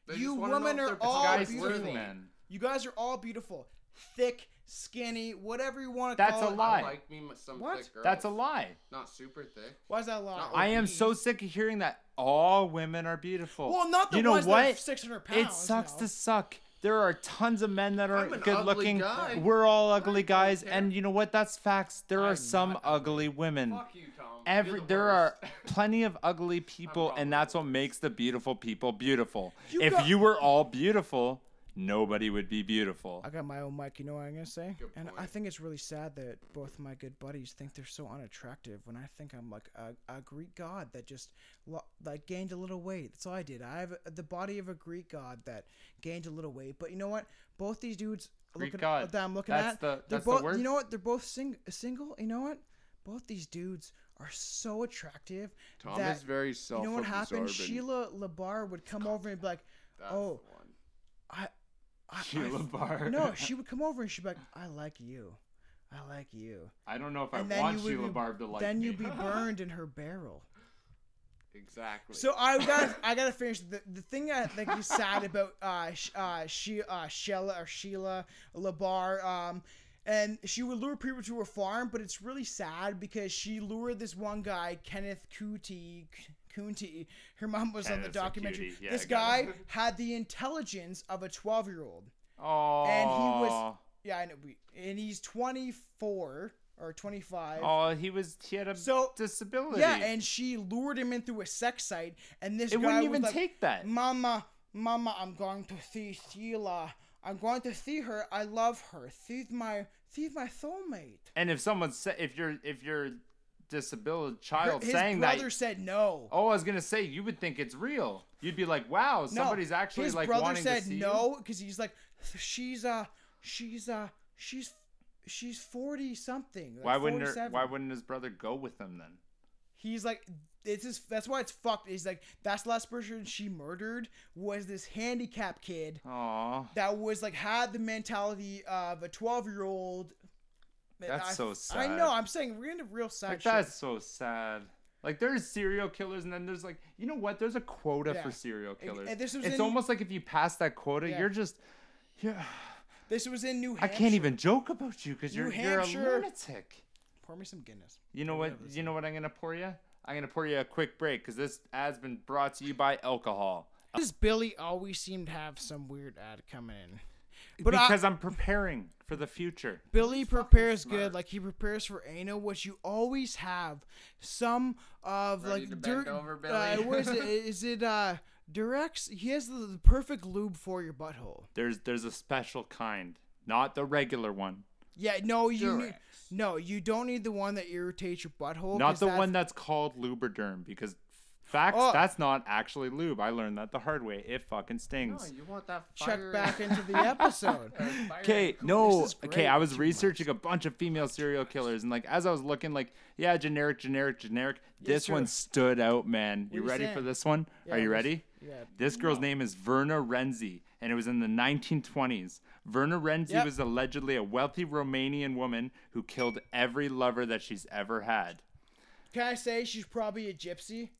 They you just women are all beautiful. men. You guys are all beautiful, thick, skinny, whatever you want to That's call a it. lie. I like me some What? thick girls. That's a lie. Not super thick. Why is that a lie? Not I am so sick of hearing that all women are beautiful. Well, not the you know ones that what? are 600 pounds. It sucks no. to suck. There are tons of men that are I'm an good ugly looking. guy. We're all ugly guys, care. and you know what? That's facts. There are I'm some not ugly women. Fuck you, Tom. Every You're the there are worst. plenty of ugly people, probably and that's what makes the beautiful people beautiful. You if got- you were all beautiful, nobody would be beautiful. I got my own mic. You know what I'm gonna say? Good and I think it's really sad that both my good buddies think they're so unattractive when I think I'm like a, a Greek god that just lo- like gained a little weight. That's all I did. I have a, the body of a Greek god that gained a little weight. But you know what? Both these dudes Greek looking, god. that I'm looking That's at, the- they're that's the both. word? You know what? They're both sing- single. You know what? Both these dudes are so attractive. Tom that, is very self. You know what happened? Sheila LaBarre would come over and be like, That's "Oh. I, I, Sheila Bar. no, she would come over and she'd be like, "I like you, I like you," I don't know if I and then want Sheila be, Barb to like then me. you'd be burned in her barrel. Exactly. So I got I gotta finish the the thing I think is sad about uh uh she uh Sheila or Sheila LaBarre um. And she would lure people to her farm, but it's really sad because she lured this one guy, Kenneth Cootie, Coonty. Her mom was on the documentary. Yeah, this guy had the intelligence of a 12 year old. Oh. and he was yeah, I know, and he's 24 or 25. Oh, he was. He had a So- disability. yeah, and she lured him in through a sex site, and this it guy wouldn't even like, take that. "Mama, Mama, I'm going to see Sheila. I'm going to see her. I love her. She's my, she's my soulmate." And if someone said, if you're, if your disability child His saying brother that, said no. oh, I was gonna say, you would think it's real. You'd be like, wow, no, somebody's actually his like brother wanting said to see no because he's like, she's uh, she's uh, she's she's 40 something. like Why wouldn't her, 47. Why wouldn't his brother go with them then? he's like it's just that's why it's fucked he's like that's the last person she murdered was this handicapped kid Aw, that was like had the mentality of a 12 year old That's so sad. i know i'm saying we're into real sad like that's so sad. Like there's serial killers, and then there's like, you know what? There's a quota Yeah. for serial killers. and this was it's in- almost like if you pass that quota, Yeah. you're just, yeah. this was in new Hampshire. I can't even joke about you because you're you're a lunatic. pour me some guinness You know what? You know what I'm gonna pour you? I'm gonna pour you a quick break because this ad's been brought to you by alcohol. does billy always seem to have some weird ad coming in but because I'm preparing for the future. Billy prepares good, like he prepares for anal, which you always have some of Ready like to bend Dur- over, Uh, Billy? what is it? Is it uh Durex? He has the, the perfect lube for your butthole. There's there's a special kind, not the regular one, Yeah, no, you need, no, you don't need the one that irritates your butthole. Not the that's- one that's called Lubriderm because. Facts, Oh. that's not actually lube. I learned that the hard way. It fucking stings. No, you want that check back into the episode. Okay, no. Okay. I was researching a bunch of female serial killers, and like as I was looking, like yeah, generic, generic, generic. this sure. one stood out, man. You you ready for this one? Yeah, Are you ready? yeah. This girl's name is Verna Renczi, and it was in the 1920s. Verna Renczi Yep. was allegedly a wealthy Romanian woman who killed every lover that she's ever had. Can I say she's probably a gypsy?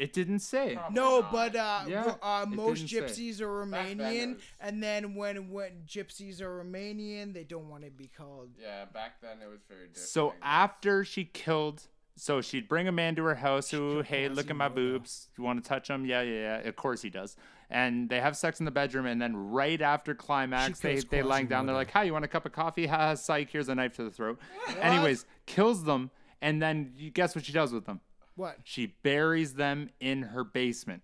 It didn't say. No, but uh, Yeah, uh, most didn't say. gypsies are Back then Romanian, was- and then when when gypsies are Romanian, they don't want to be called. Yeah, back then it was very different. So after she killed, so she'd bring a man to her house who, hey, look at my Quasimodo. boobs. You want to touch them? Yeah, yeah, yeah. Of course he does. And they have sex in the bedroom, and then right after climax, She they they lying down. They're like, "Hi, you want a cup of coffee? Ha, psych. Here's a knife to the throat." Anyways, kills them, and then you guess what she does with them? What? She buries them in her basement.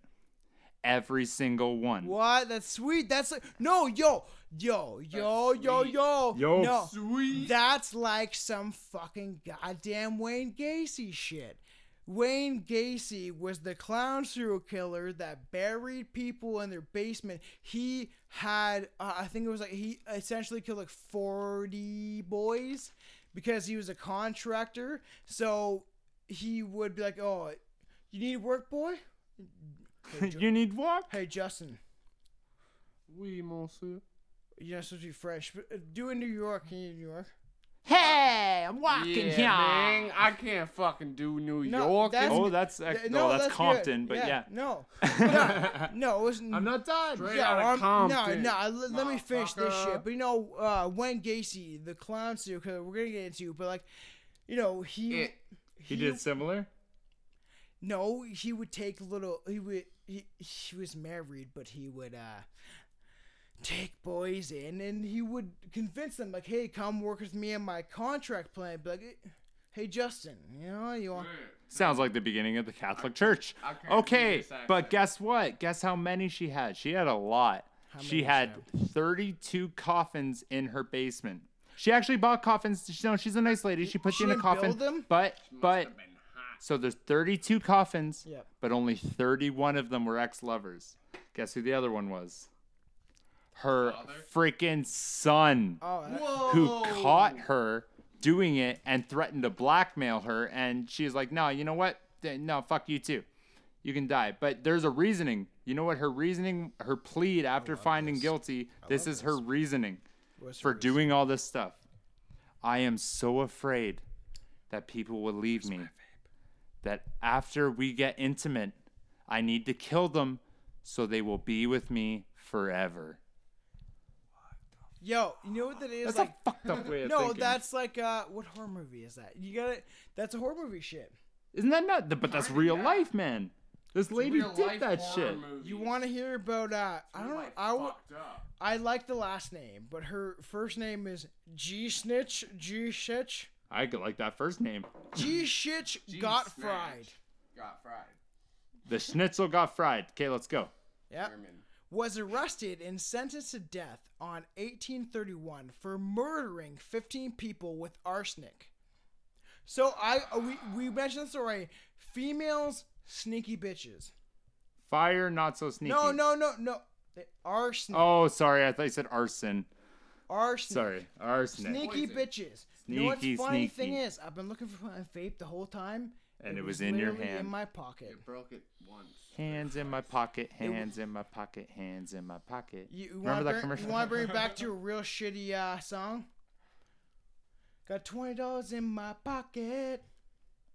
Every single one. What? That's sweet. That's like, no, yo, yo, yo, yo, yo, Yo, no, sweet. That's like some fucking goddamn Wayne Gacy shit. Wayne Gacy was the clown serial killer that buried people in their basement. He had, uh, I think it was like he essentially killed like forty boys because he was a contractor. So he would be like, "Oh, you need work, boy." Hey, Ju- you need work? Hey Justin, Oui, monsieur. you're not supposed to be French, but uh, do in New York. Can you in New York? Hey, I'm walking Yeah, here. man, I can't fucking do New No, York. that's- Oh, that's Th- ac- no, that's, good. Compton, but yeah. No. no, no, it wasn't. I'm not done. Straight Yeah, out of um, no, Compton. no. Let, let me finish this motherfucker. shit. But you know, uh, Wayne Gacy, the clown suit, because we're gonna get into, but like, you know, he It- He did similar. no, he would take little. He would. He, he was married, but he would uh take boys in, and he would convince them like, "Hey, come work with me on my contract plan." Be like, "Hey, Justin, you know, you want." Sounds like the beginning of the Catholic Church. I Okay, but guess what? Guess how many she had? She had a lot. many She she had 32 coffins in her basement. She actually bought coffins. You know, she's a nice lady. She puts She you in a coffin. them? But but so there's 32 coffins, Yep. but only 31 of them were ex-lovers. Guess who the other one was? Her freaking son Oh, that- who caught her doing it and threatened to blackmail her and she's like no you know what Th- no fuck you too you can die but there's a reasoning you know what her reasoning her plead after finding guilty this is her reasoning What's for doing all this stuff i am so afraid that people will leave me that after we get intimate i need to kill them so they will be with me forever Yo, you know what that is? that's like, a fucked up way of no, thinking. that's like uh, what horror movie is that? You got it. That's a horror movie shit. Isn't that not? But that's real life, man. This lady did that shit. movies. You want to hear about? uh I don't know. Like, I would. Fucked up. I like the last name, but her first name is G Snitch. G Shitch. I could like that first name. G Shitch got snatch. fried. Got fried. The schnitzel got fried. Okay, let's go. Yep. German. Was arrested and sentenced to death on 1831 for murdering 15 people with arsenic. So I uh, we we mentioned this already. Females, sneaky bitches. Fire, not so sneaky. No, no, no, no. They arsenic. Oh, sorry. I thought you said arson. arsenic. Sorry, arsenic. Sneaky Poison. bitches. you know what's Sneaky, funny thing is, I've been looking for my vape the whole time, And it was in your literally hand. in my pocket. Broke it once. Hands in my pocket, hands in my pocket, hands in my pocket. You, you Remember wanna that bring, commercial? You want to bring it back to a real shitty uh, song? Got twenty dollars in my pocket.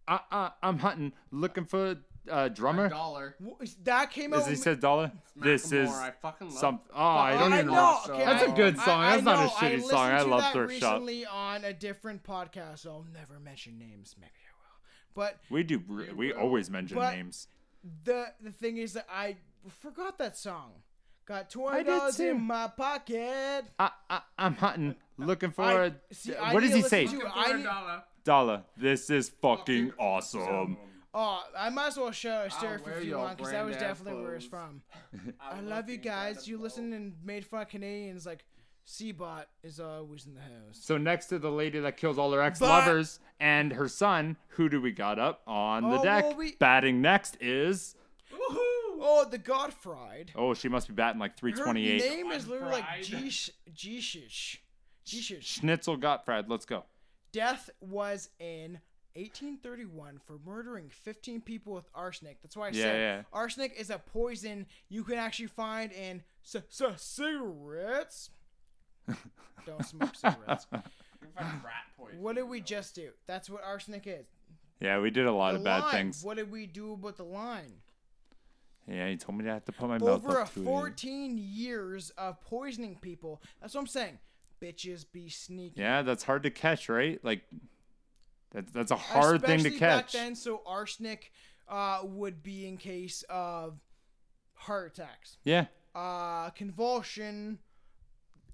Uh, uh, I'm hunting, looking for Uh, a drummer. dollar. That came out. Is he with- said dollar? This is I fucking love some. Oh, I don't I even know. know. Okay, That's I- a good song. I That's not a know, shitty listened song. I to love that Thrift Shop. recently on a different podcast. So I'll never mention names. Maybe I will. But We do. We always mention But- names. the the thing is that I forgot that song. Got twenty dollars in my pocket. I, I, I'm hunting, looking for I- a. see, I what need does he to say? listen to it. I need- Dollar. This is fucking awesome. Oh, I might as well show a stare wear if you your want, because that was granddad definitely where it's from. I love you guys. You listened and made fun of Canadians. Like, Seabot is always in the house. So next to the lady that kills all her ex-lovers and her son, who do we got up on the Oh, deck? well, we- Batting next is. Woohoo! Oh, the Gottfried. Oh, she must be batting like 328. Her 328. name is literally like Gottfried. Jish Jishish. Jishish. Schnitzel Gottfried. Let's go. Death was in 1831 for murdering 15 people with arsenic. That's why I Yeah, said yeah. arsenic is a poison you can actually find in c- c- cigarettes. Don't smoke cigarettes. What did we just do? That's what arsenic is. Yeah, we did a lot The of bad line. things. What did we do about the line? Yeah, he told me to have to put my mouth Over a up to it. 14 years of poisoning people. That's what I'm saying. Bitches be sneaky. Yeah, that's hard to catch, right? Like, that, that's a hard thing to Especially back catch. then, so arsenic uh, would be in case of heart attacks, Yeah. uh, convulsion,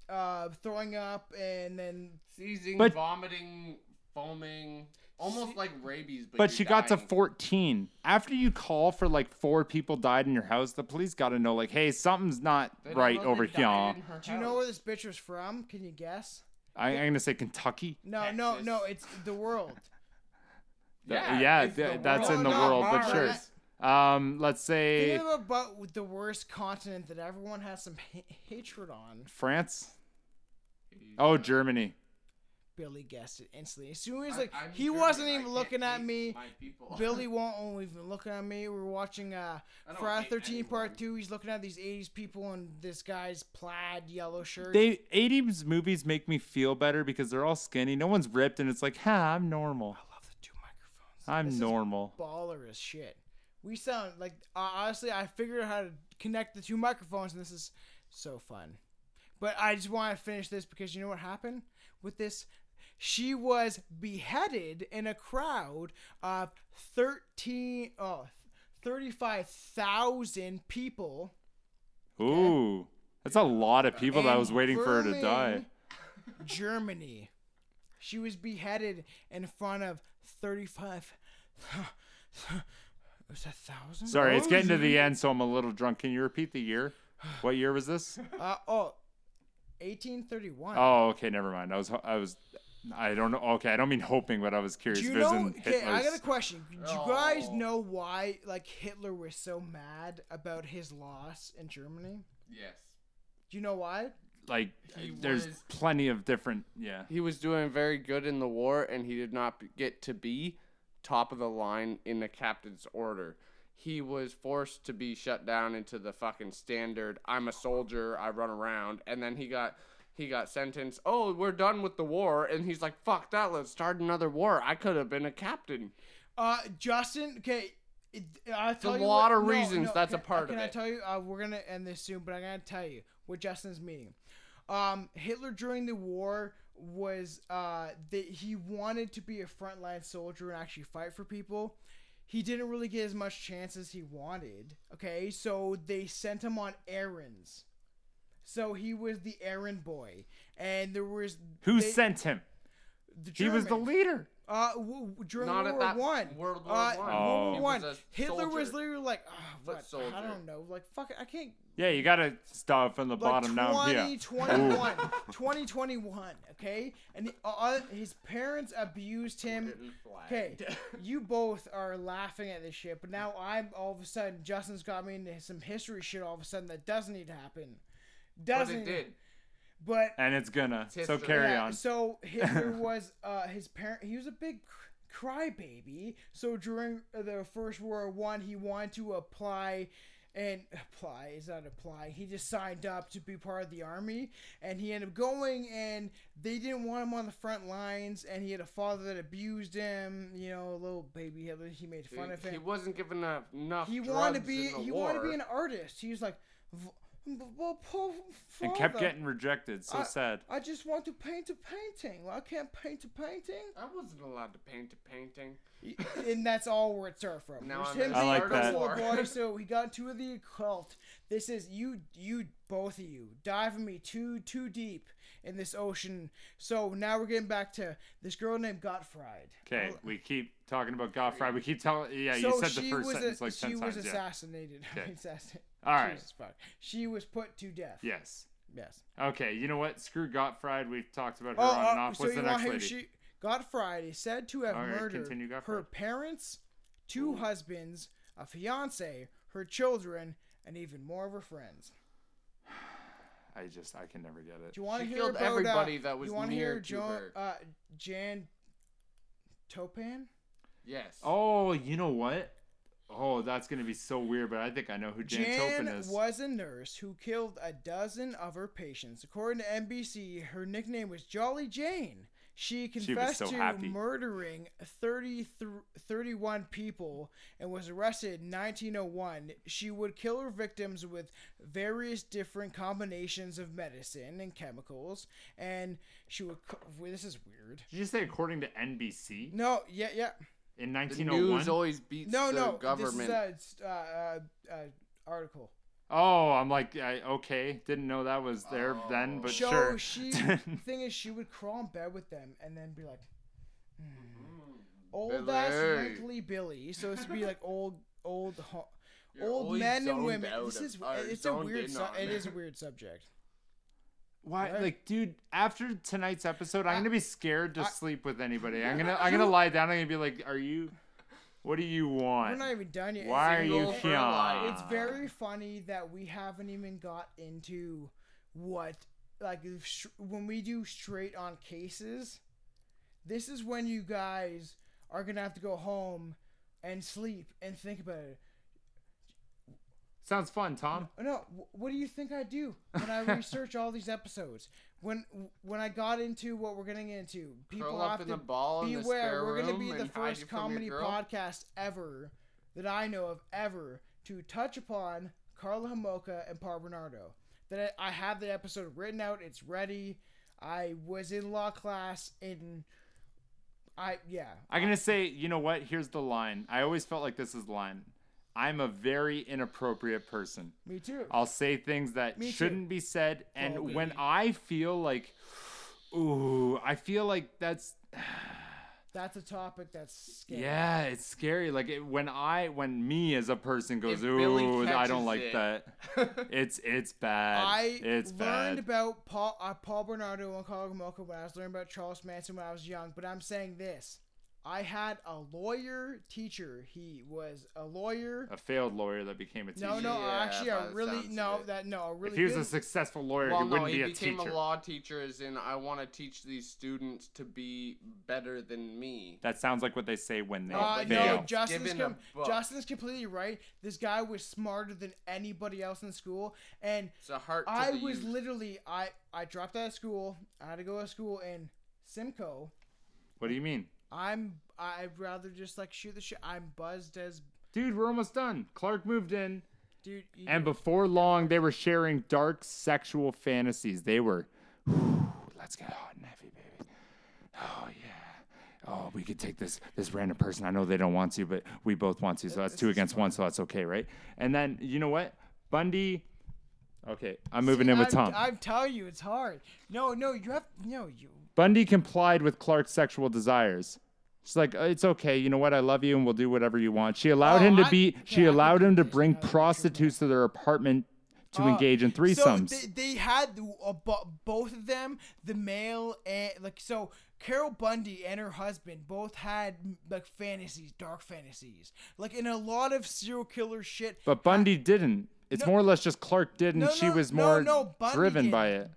uh, throwing up, and then Seizing, But- vomiting, foaming, almost like rabies. But, But you're she got to 14. After you call for like four people died in your house, the police got to know, like, hey, something's not They right over here. do you know where this bitch was from? Can you guess? I, I'm going to say Kentucky. No, no, Texas. no. It's the world. Th- Yeah, yeah th- that's world, in the not world, but sure. Um, let's say Think about the worst continent that everyone has some ha- hatred on. France. Oh, Germany. Billy guessed it instantly. As soon as like I'm he German, wasn't even can't looking at me. Billy won't even looking at me. We're watching uh Friday Thirteen. Part Two. He's looking at these '80s people and this guy's plaid yellow shirt. They 80s movies make me feel better because they're all skinny. No one's ripped, and it's like, ha, I'm normal. I love the two microphones. I'm This is normal. baller as shit. We sound like uh, honestly, I figured out how to connect the two microphones, and this is so fun. But I just want to finish this because you know what happened with this. She was beheaded in a crowd of 13, oh, 35,000 people. Ooh, that's a lot of people that was waiting for her to die. Germany. She was beheaded in front of 35. Was that thousand? Sorry, it's getting to the end, so I'm a little drunk. Can you repeat the year? What year was this? Uh, oh, 1831. Oh, okay, never mind. I was, I was, I don't know. Okay, I don't mean hoping, but I was curious. Do you if it was know? Okay, I got a question. Do you guys know why, like, Hitler was so mad about his loss in Germany? Yes. Do you know why? like He there's was- plenty of different yeah He was doing very good in the war, and he did not b- get to be top of the line in the captain's order. He was forced to be shut down into the fucking standard. I'm a soldier. I run around, and then he got he got sentenced. Oh, we're done with the war, and he's like, "Fuck that! Let's start another war." I could have been a captain. Uh, Justin. Okay. I'll tell a you lot what- of reasons no, that's a can- part can of I it. tell you? Uh, we're gonna end this soon, but I'm gonna tell you what Justin's meaning. Um, Hitler during the war was uh that he wanted to be a frontline soldier and actually fight for people. He didn't really get as much chance as he wanted. Okay, so they sent him on errands. So he was the errand boy, and there was who they- sent him the he was the leader Uh, w- w- during Not World at War that One. World War uh, One. World Oh. War One. was Hitler was literally like, oh, what? I don't know. Like, fuck, it, I can't. yeah you gotta start from the Like bottom down 20, here 21, 2021, okay? And he, uh, uh, his parents abused him. Okay, you both are laughing at this shit, but now I'm all of a sudden, Justin's got me into some history shit all of a sudden that doesn't need to happen. But Doesn't it did. But and it's gonna so carry yeah, on So Hitler was uh, his parent. He was a big crybaby. So during the First World One, he wanted to apply and apply is not apply. He just signed up to be part of the army, and he ended up going. And they didn't want him on the front lines. And he had a father that abused him. You know, a little baby Hitler. He made fun of him he wasn't given enough. enough he drugs wanted to be he war. wanted to be an artist. He was like, "V- well, poor and kept getting rejected so I- sad I just want to paint a painting. Well, I can't paint a painting. I wasn't allowed to paint a painting. and that's all where it started from. Now I'm him I like that. boy, so he got into the occult. This is you, you both of you diving me too, too deep in this ocean. So now we're getting back to this girl named Gottfried. okay we keep talking about Gottfried we keep telling yeah so you said the she first was sentence a- like she 10 was times yeah assassinated. Okay. Assassin- All right. Jesus fuck. She was put to death. yes Yes. okay you know what screw Gottfried we've talked about her Oh, on and uh, off so what's you the next to lady she Gottfried is said to have All right, murdered continue, her parents, two husbands, a fiance, her children, and even more of her friends. I just I can never get it Do you want to She hear about everybody uh, that was you wanna near hear to her. Uh, Jan Toppan? Yes. Oh, you know what? Oh, that's gonna be so weird, but I think I know who Jan, Jan Toppan is. was a nurse who killed a dozen of her patients. According to NBC, her nickname was Jolly Jane. She confessed so to happy. murdering 30 th- 31 people and was arrested in 1901. She would kill her victims with various different combinations of medicine and chemicals, and she would. well, This is weird. Did you say according to NBC No, yeah, yeah. In The 1901? news always beats No, the no. government. This is a uh, uh, uh, article. Oh, I'm like, I, okay, didn't know that was there then, but so sure. she thing is she would crawl in bed with them and then be like hmm. old ass Billy. wrinkly billy so it's to be like old old ho- You're old men and women this is it's a weird su- it is a weird subject Why, Right. like, dude? After tonight's episode, I'm I- gonna be scared to I- sleep with anybody. I'm gonna, I'm gonna lie down. I'm gonna be like, "Are you? What do you want? we're not even done yet Why are it's, you here?" it's very funny that we haven't even got into what like if sh- when we do straight on cases this is when you guys are gonna have to go home and sleep and think about it. Sounds fun, Tom. No, wh- what do you think I do when I research all these episodes? When when I got into what we're getting into, people Curl have to the ball in the beware. we're gonna be the first it from your comedy podcast ever that I know of ever to touch upon Karla Homolka and Paul Bernardo. That I I have the episode written out. It's ready. I was in law class in. I yeah. I'm gonna say, you know what? Here's the line. I always felt like this is the line. I'm a very inappropriate person. Me too. I'll say things that Me shouldn't be said, and Bobby. when I feel like, ooh, I feel like that's That's a topic that's scary. yeah, it's scary. Like it, when I, when me as a person goes, ooh, I don't like it." that. It's it's bad. I it's learned bad. about Paul uh, Paul Bernardo and Karla Homolka when I was learning about Charles Manson when I was young. But I'm saying this: I had a lawyer teacher. He was a lawyer. a failed lawyer that became a teacher. No, no, Yeah, actually, by a really no it. that no a really if he was good. a successful lawyer, Well, he wouldn't he be a teacher. He became a law teacher as in I want to teach these students to be better than me. That sounds like what they say when they uh, fail. no, Justin's com- Justin's completely right. This guy was smarter than anybody else in school, and It's a heart to I the was youth. literally I I dropped out of school. I had to go to school in Simcoe. What do you mean? I'm I'd rather just like shoot the shit. I'm buzzed as Dude, we're almost done. Clark moved in. dude. you And before long, they were sharing dark sexual fantasies. They were, let's get hot and heavy, baby. Oh yeah. Oh, we could take this this random person. I know they don't want to, but we both want to. So that's two against one. So that's okay, right? And then you know what, Bundy. Okay, I'm moving See, in with I'm, Tom. I'm telling you, it's hard. No, no, you have no you. Bundy complied with Clark's sexual desires. She's like, "Uh, it's okay. You know what? I love you, and we'll do whatever you want. She allowed Oh, him to I- be. she I could allowed him to bring now that you're prostitutes to their apartment to Uh, engage in threesomes. So they, they had uh, both of them, the male and like so. Carol Bundy and her husband both had like fantasies, dark fantasies, like in a lot of serial killer shit. But Bundy didn't. It's No- more or less just Clark didn't. No, she was more no, driven by didn't. it.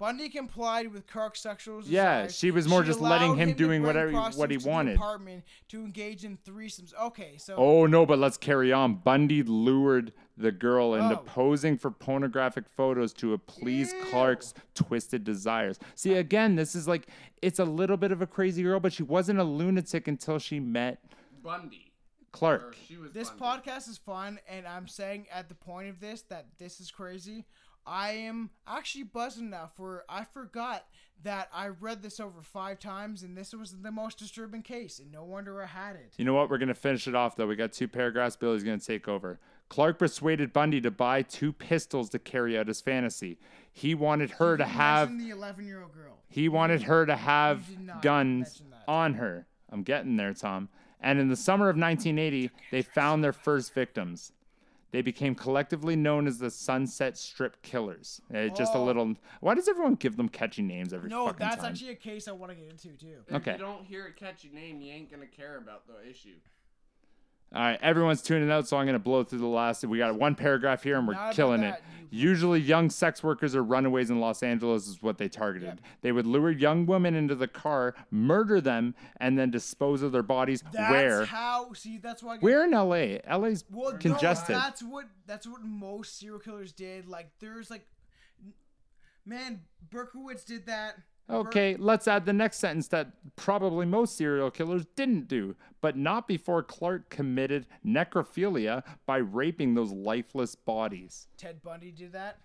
Bundy complied with Clark's sexual desires. Yeah, she was more just letting allowed him to doing bring whatever- what he prostitutes to the wanted. Apartment to engage in threesomes. Okay, so Oh no, but let's carry on. Bundy lured the girl into Oh. posing for pornographic photos to appease Clark's twisted desires. See, again, this is like it's a little bit of a crazy girl, but she wasn't a lunatic until she met Bundy. Or Clark. she was This Bundy. podcast is fun, and I'm saying at the point of this that this is crazy. I am actually buzzed enough where I forgot that I read this over five times, and this was the most disturbing case, and no wonder I had it. You know what? We're gonna finish it off though. We got two paragraphs. Billy's gonna take over. Clark persuaded Bundy to buy two pistols to carry out his fantasy. He wanted her to have the 11 year old girl. He wanted her to have guns on her. I'm getting there, Tom. And in the summer of 1980, they found their first victims. They became collectively known as the Sunset Strip Killers. Uh, just a Oh. little. Why does everyone give them catchy names every time? No, fucking that's time? actually a case I want to get into too. If Okay. you don't hear a catchy name, you ain't gonna care about the issue. All right, everyone's tuning out, so I'm going to blow through the last. We got one paragraph here, and we're Not killing it. Usually, young sex workers or runaways in Los Angeles is what they targeted. They would lure young women into the car, murder them, and then dispose of their bodies. That's where? how. See, that's why. I get- Where in LA? LA's Well, no, congested. that's what that's what most serial killers did. Like, there's like, man, Berkowitz did that. Ber- Okay, let's add the next sentence that probably most serial killers didn't do, but not before Clark committed necrophilia by raping those lifeless bodies. Ted Bundy did that.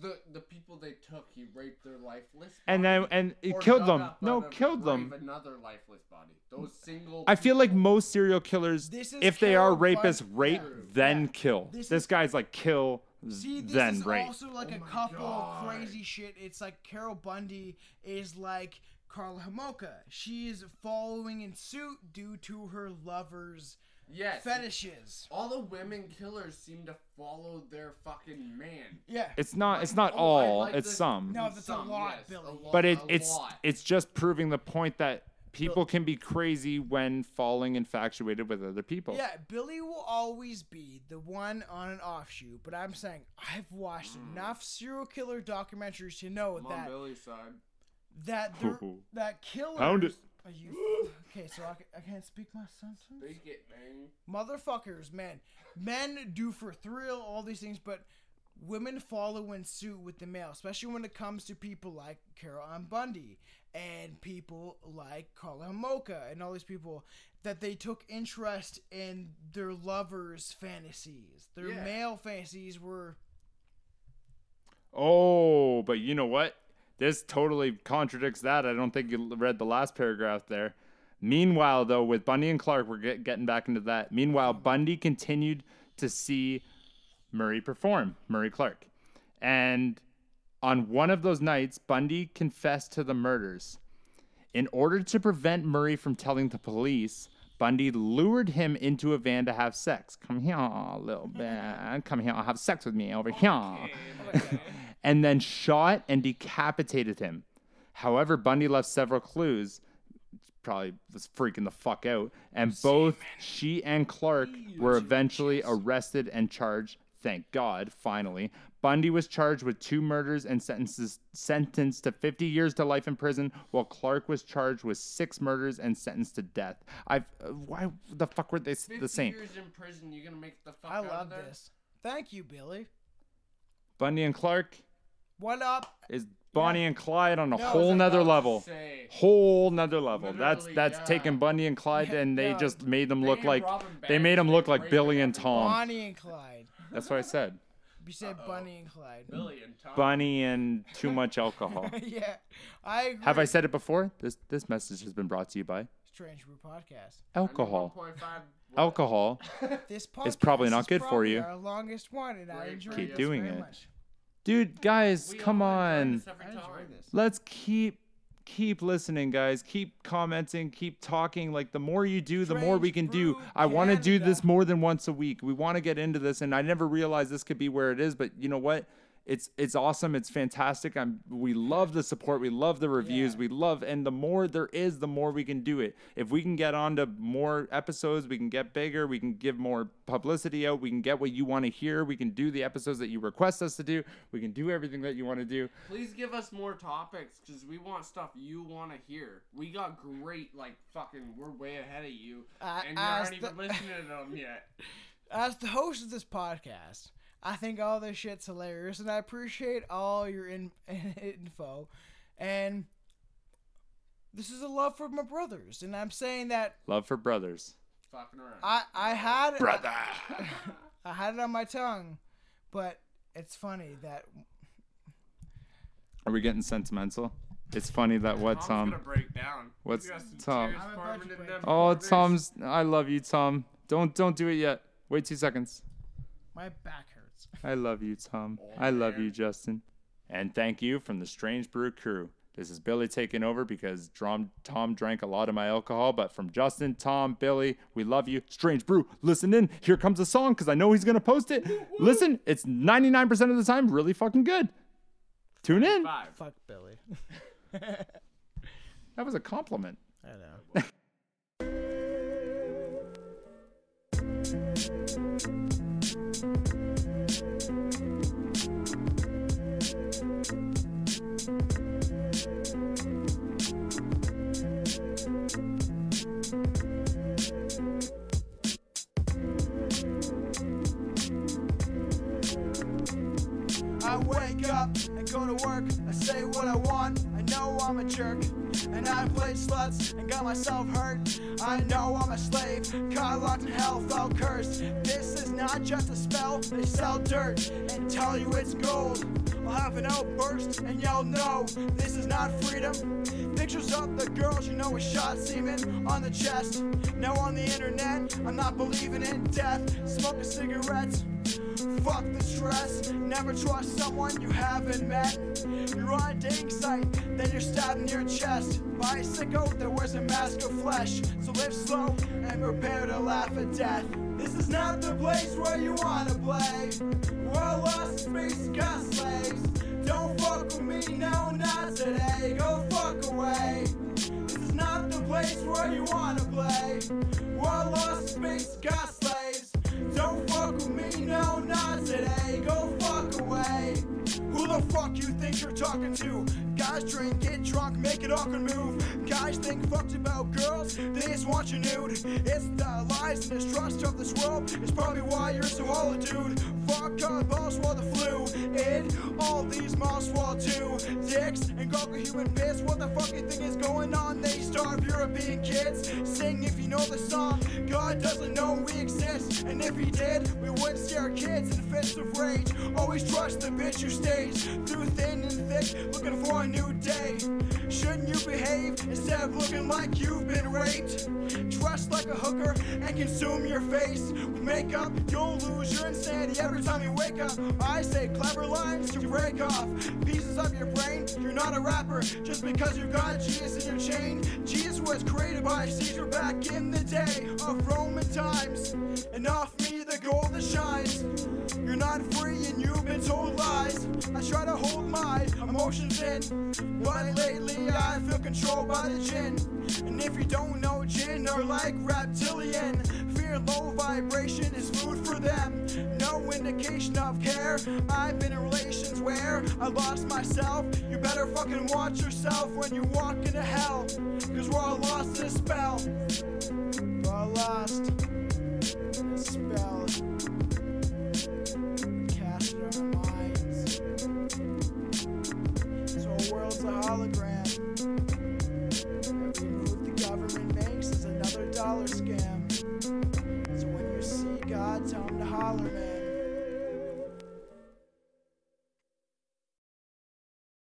The the people they took, he raped their lifeless. And then and he killed them. No, out killed them. Another lifeless body. Those single. I feel like most serial killers, This is if they are Carol rapists, rape yeah. then Yeah. kill. This This, is- guy's like kill See, this then is rape. also like Oh a couple God. crazy shit. It's like Carol Bundy is like Karla Homolka. She is following in suit due to her lover's yes. fetishes. All the women killers seem to follow their fucking man. Yeah. It's not. It's not Oh, all. like it's this- some. No, that's a lot, yes, Billy. a lot- but it, it's lot. it's just proving the point that people can be crazy when falling infatuated with other people. Yeah, Billy will always be the one on an offshoot, but I'm saying I've watched Mm. enough serial killer documentaries to know I'm on that Billy's side. that they're, that killers. Pound it. Are you okay? So I, I can't speak my sentence. Speak it, man. Motherfuckers, man. Men do for thrill all these things, but women follow in suit with the male, especially when it comes to people like Carol Ann Bundy and people like Carla Mocha and all these people that they took interest in their lovers' fantasies. Their Yeah. male fantasies were Oh, but you know what? This totally contradicts that. I don't think you read the last paragraph there. Meanwhile, though, with Bundy and Clark, we're get, getting back into that. Meanwhile, mm-hmm. Bundy continued to see Murray perform, Murray Clark. And on one of those nights, Bundy confessed to the murders. In order to prevent Murray from telling the police, Bundy lured him into a van to have sex. Come here, little man. Come here, have sex with me over here. and then shot and decapitated him. However, Bundy left several clues. Probably was freaking the fuck out. And both she and Clark were eventually arrested and charged. Thank God, finally. Bundy was charged with two murders and sentences sentenced to 50 years to life in prison, while Clark was charged with six murders and sentenced to death. I've uh, why the fuck were they s- 50 the same? years in prison, you gonna make the fuck I out of love there? this. Thank you, Billy. Bundy and Clark What up? is Bonnie and Clyde on a No, whole I was nother about to level. say. Whole nother level. That's Literally, that's yeah. taking Bundy and Clyde and they Yeah. just made them look and like Robin they made them look did like great Billy with and Tom. Bonnie and Clyde. That's what I said. You said Bunny and Clyde. Billy and Tom. Bunny and too much alcohol. yeah, I agree. Have I said it before? This this message has been brought to you by Strange Brew Podcast. alcohol. 1.5 Alcohol. This podcast It's probably not is good for probably you. Our longest one, and I Great enjoy for Keep this doing very it. much. Dude, guys, We come all enjoy on. this every I enjoy time. this. Let's keep keep listening, guys. Keep commenting, keep talking. Like the more you do, the more we can do. I want to do this more than once a week. We want to get into this, and I never realized this could be where it is. But you know what? It's it's awesome. It's fantastic. I'm we love the support. We love the reviews. We love and the more there is, the more we can do it. If we can get on to more episodes, we can get bigger. We can give more publicity out. We can get what you want to hear. We can do the episodes that you request us to do. We can do everything that you want to do. Please give us more topics because we want stuff you want to hear. We got great, like, fucking, we're way ahead of you. Uh, and you aren't even the- listening to them yet. As the host of this podcast, I think all this shit's hilarious, and I appreciate all your in- info. And this is a love for my brothers, and I'm saying that Love for brothers. Fucking around. I I had Brother. I had it on my tongue, but it's funny that Are we getting sentimental? It's funny that what Tom's Tom. gonna break down. what's You Tom? tears I'm about forming to in break them down. Oh. Tom's. I love you, Tom. Don't don't do it yet. Wait two seconds. my back hurts. I love you, Tom. I love you, Justin. And thank you from the Strange Brew crew. This is Billy taking over because Tom drank a lot of my alcohol. But from Justin, Tom, Billy, we love you. Strange Brew, listen in. Here comes a song because I know he's going to post it. Listen, it's 99% of the time really fucking good. Tune in. Five. Fuck Billy. That was a compliment. I know. I wake up and go to work. I say what I want. I know I'm a jerk. And I played sluts and got myself hurt. I know I'm a slave. Caught locked in hell, felt cursed. This is not just a spell. They sell dirt and tell you it's gold. I'll have an outburst and yell no. This is not freedom. Pictures of the girls you know with shot semen on the chest. Now on the internet, I'm not believing in death. Smoking cigarettes. Fuck the stress. Never trust someone you haven't met. You're on a dating site, then you're stabbed in your chest by a sicko that wears a mask of flesh. So live slow and prepare to laugh at death. This is not the place where you wanna play. We're lost space got slaves. Don't fuck with me, no, not today. Go fuck away. This is not the place where you wanna play. We're lost space got slaves. Don't fuck with me, no, not today. Go fuck away. The fuck you think you're talking to? Guys drink, get drunk, make an awkward move. Guys think fucked about girls, they just want you nude. It's the lies and distrust of this world. It's probably why you're so hollow, dude. Fuck up, balls swallow the flu. In all these malls swallow too. Dicks and gargle human piss. What the fucking thing is going on? They starve European kids. Sing if you know the song. God doesn't know we exist. And if he did, we wouldn't see our kids in fits of rage. Always trust the bitch you stage. Through thin and thick, looking for a new day. Shouldn't you behave instead of looking like you've been raped? Dress like a hooker and consume your face with makeup. You'll lose your insanity every time you wake up. I say clever lines to break off pieces of your brain. You're not a rapper just because you got Jesus in your chain. Jesus was created by Caesar back in the day of Roman times. And off me the gold that shines. You're not free and you've been told lies. I try to hold my emotions in, but lately I feel controlled by the gin. And if you don't know, gin are like reptilian. Fear low vibration is food for them. No indication of care. I've been in relations where I lost myself. You better fucking watch yourself when you walk into hell. Cause we're all lost in a spell. We're all lost in a spell. World's a hologram. Every move the government makes is another dollar scam. So when you see God, tell him to holler, man.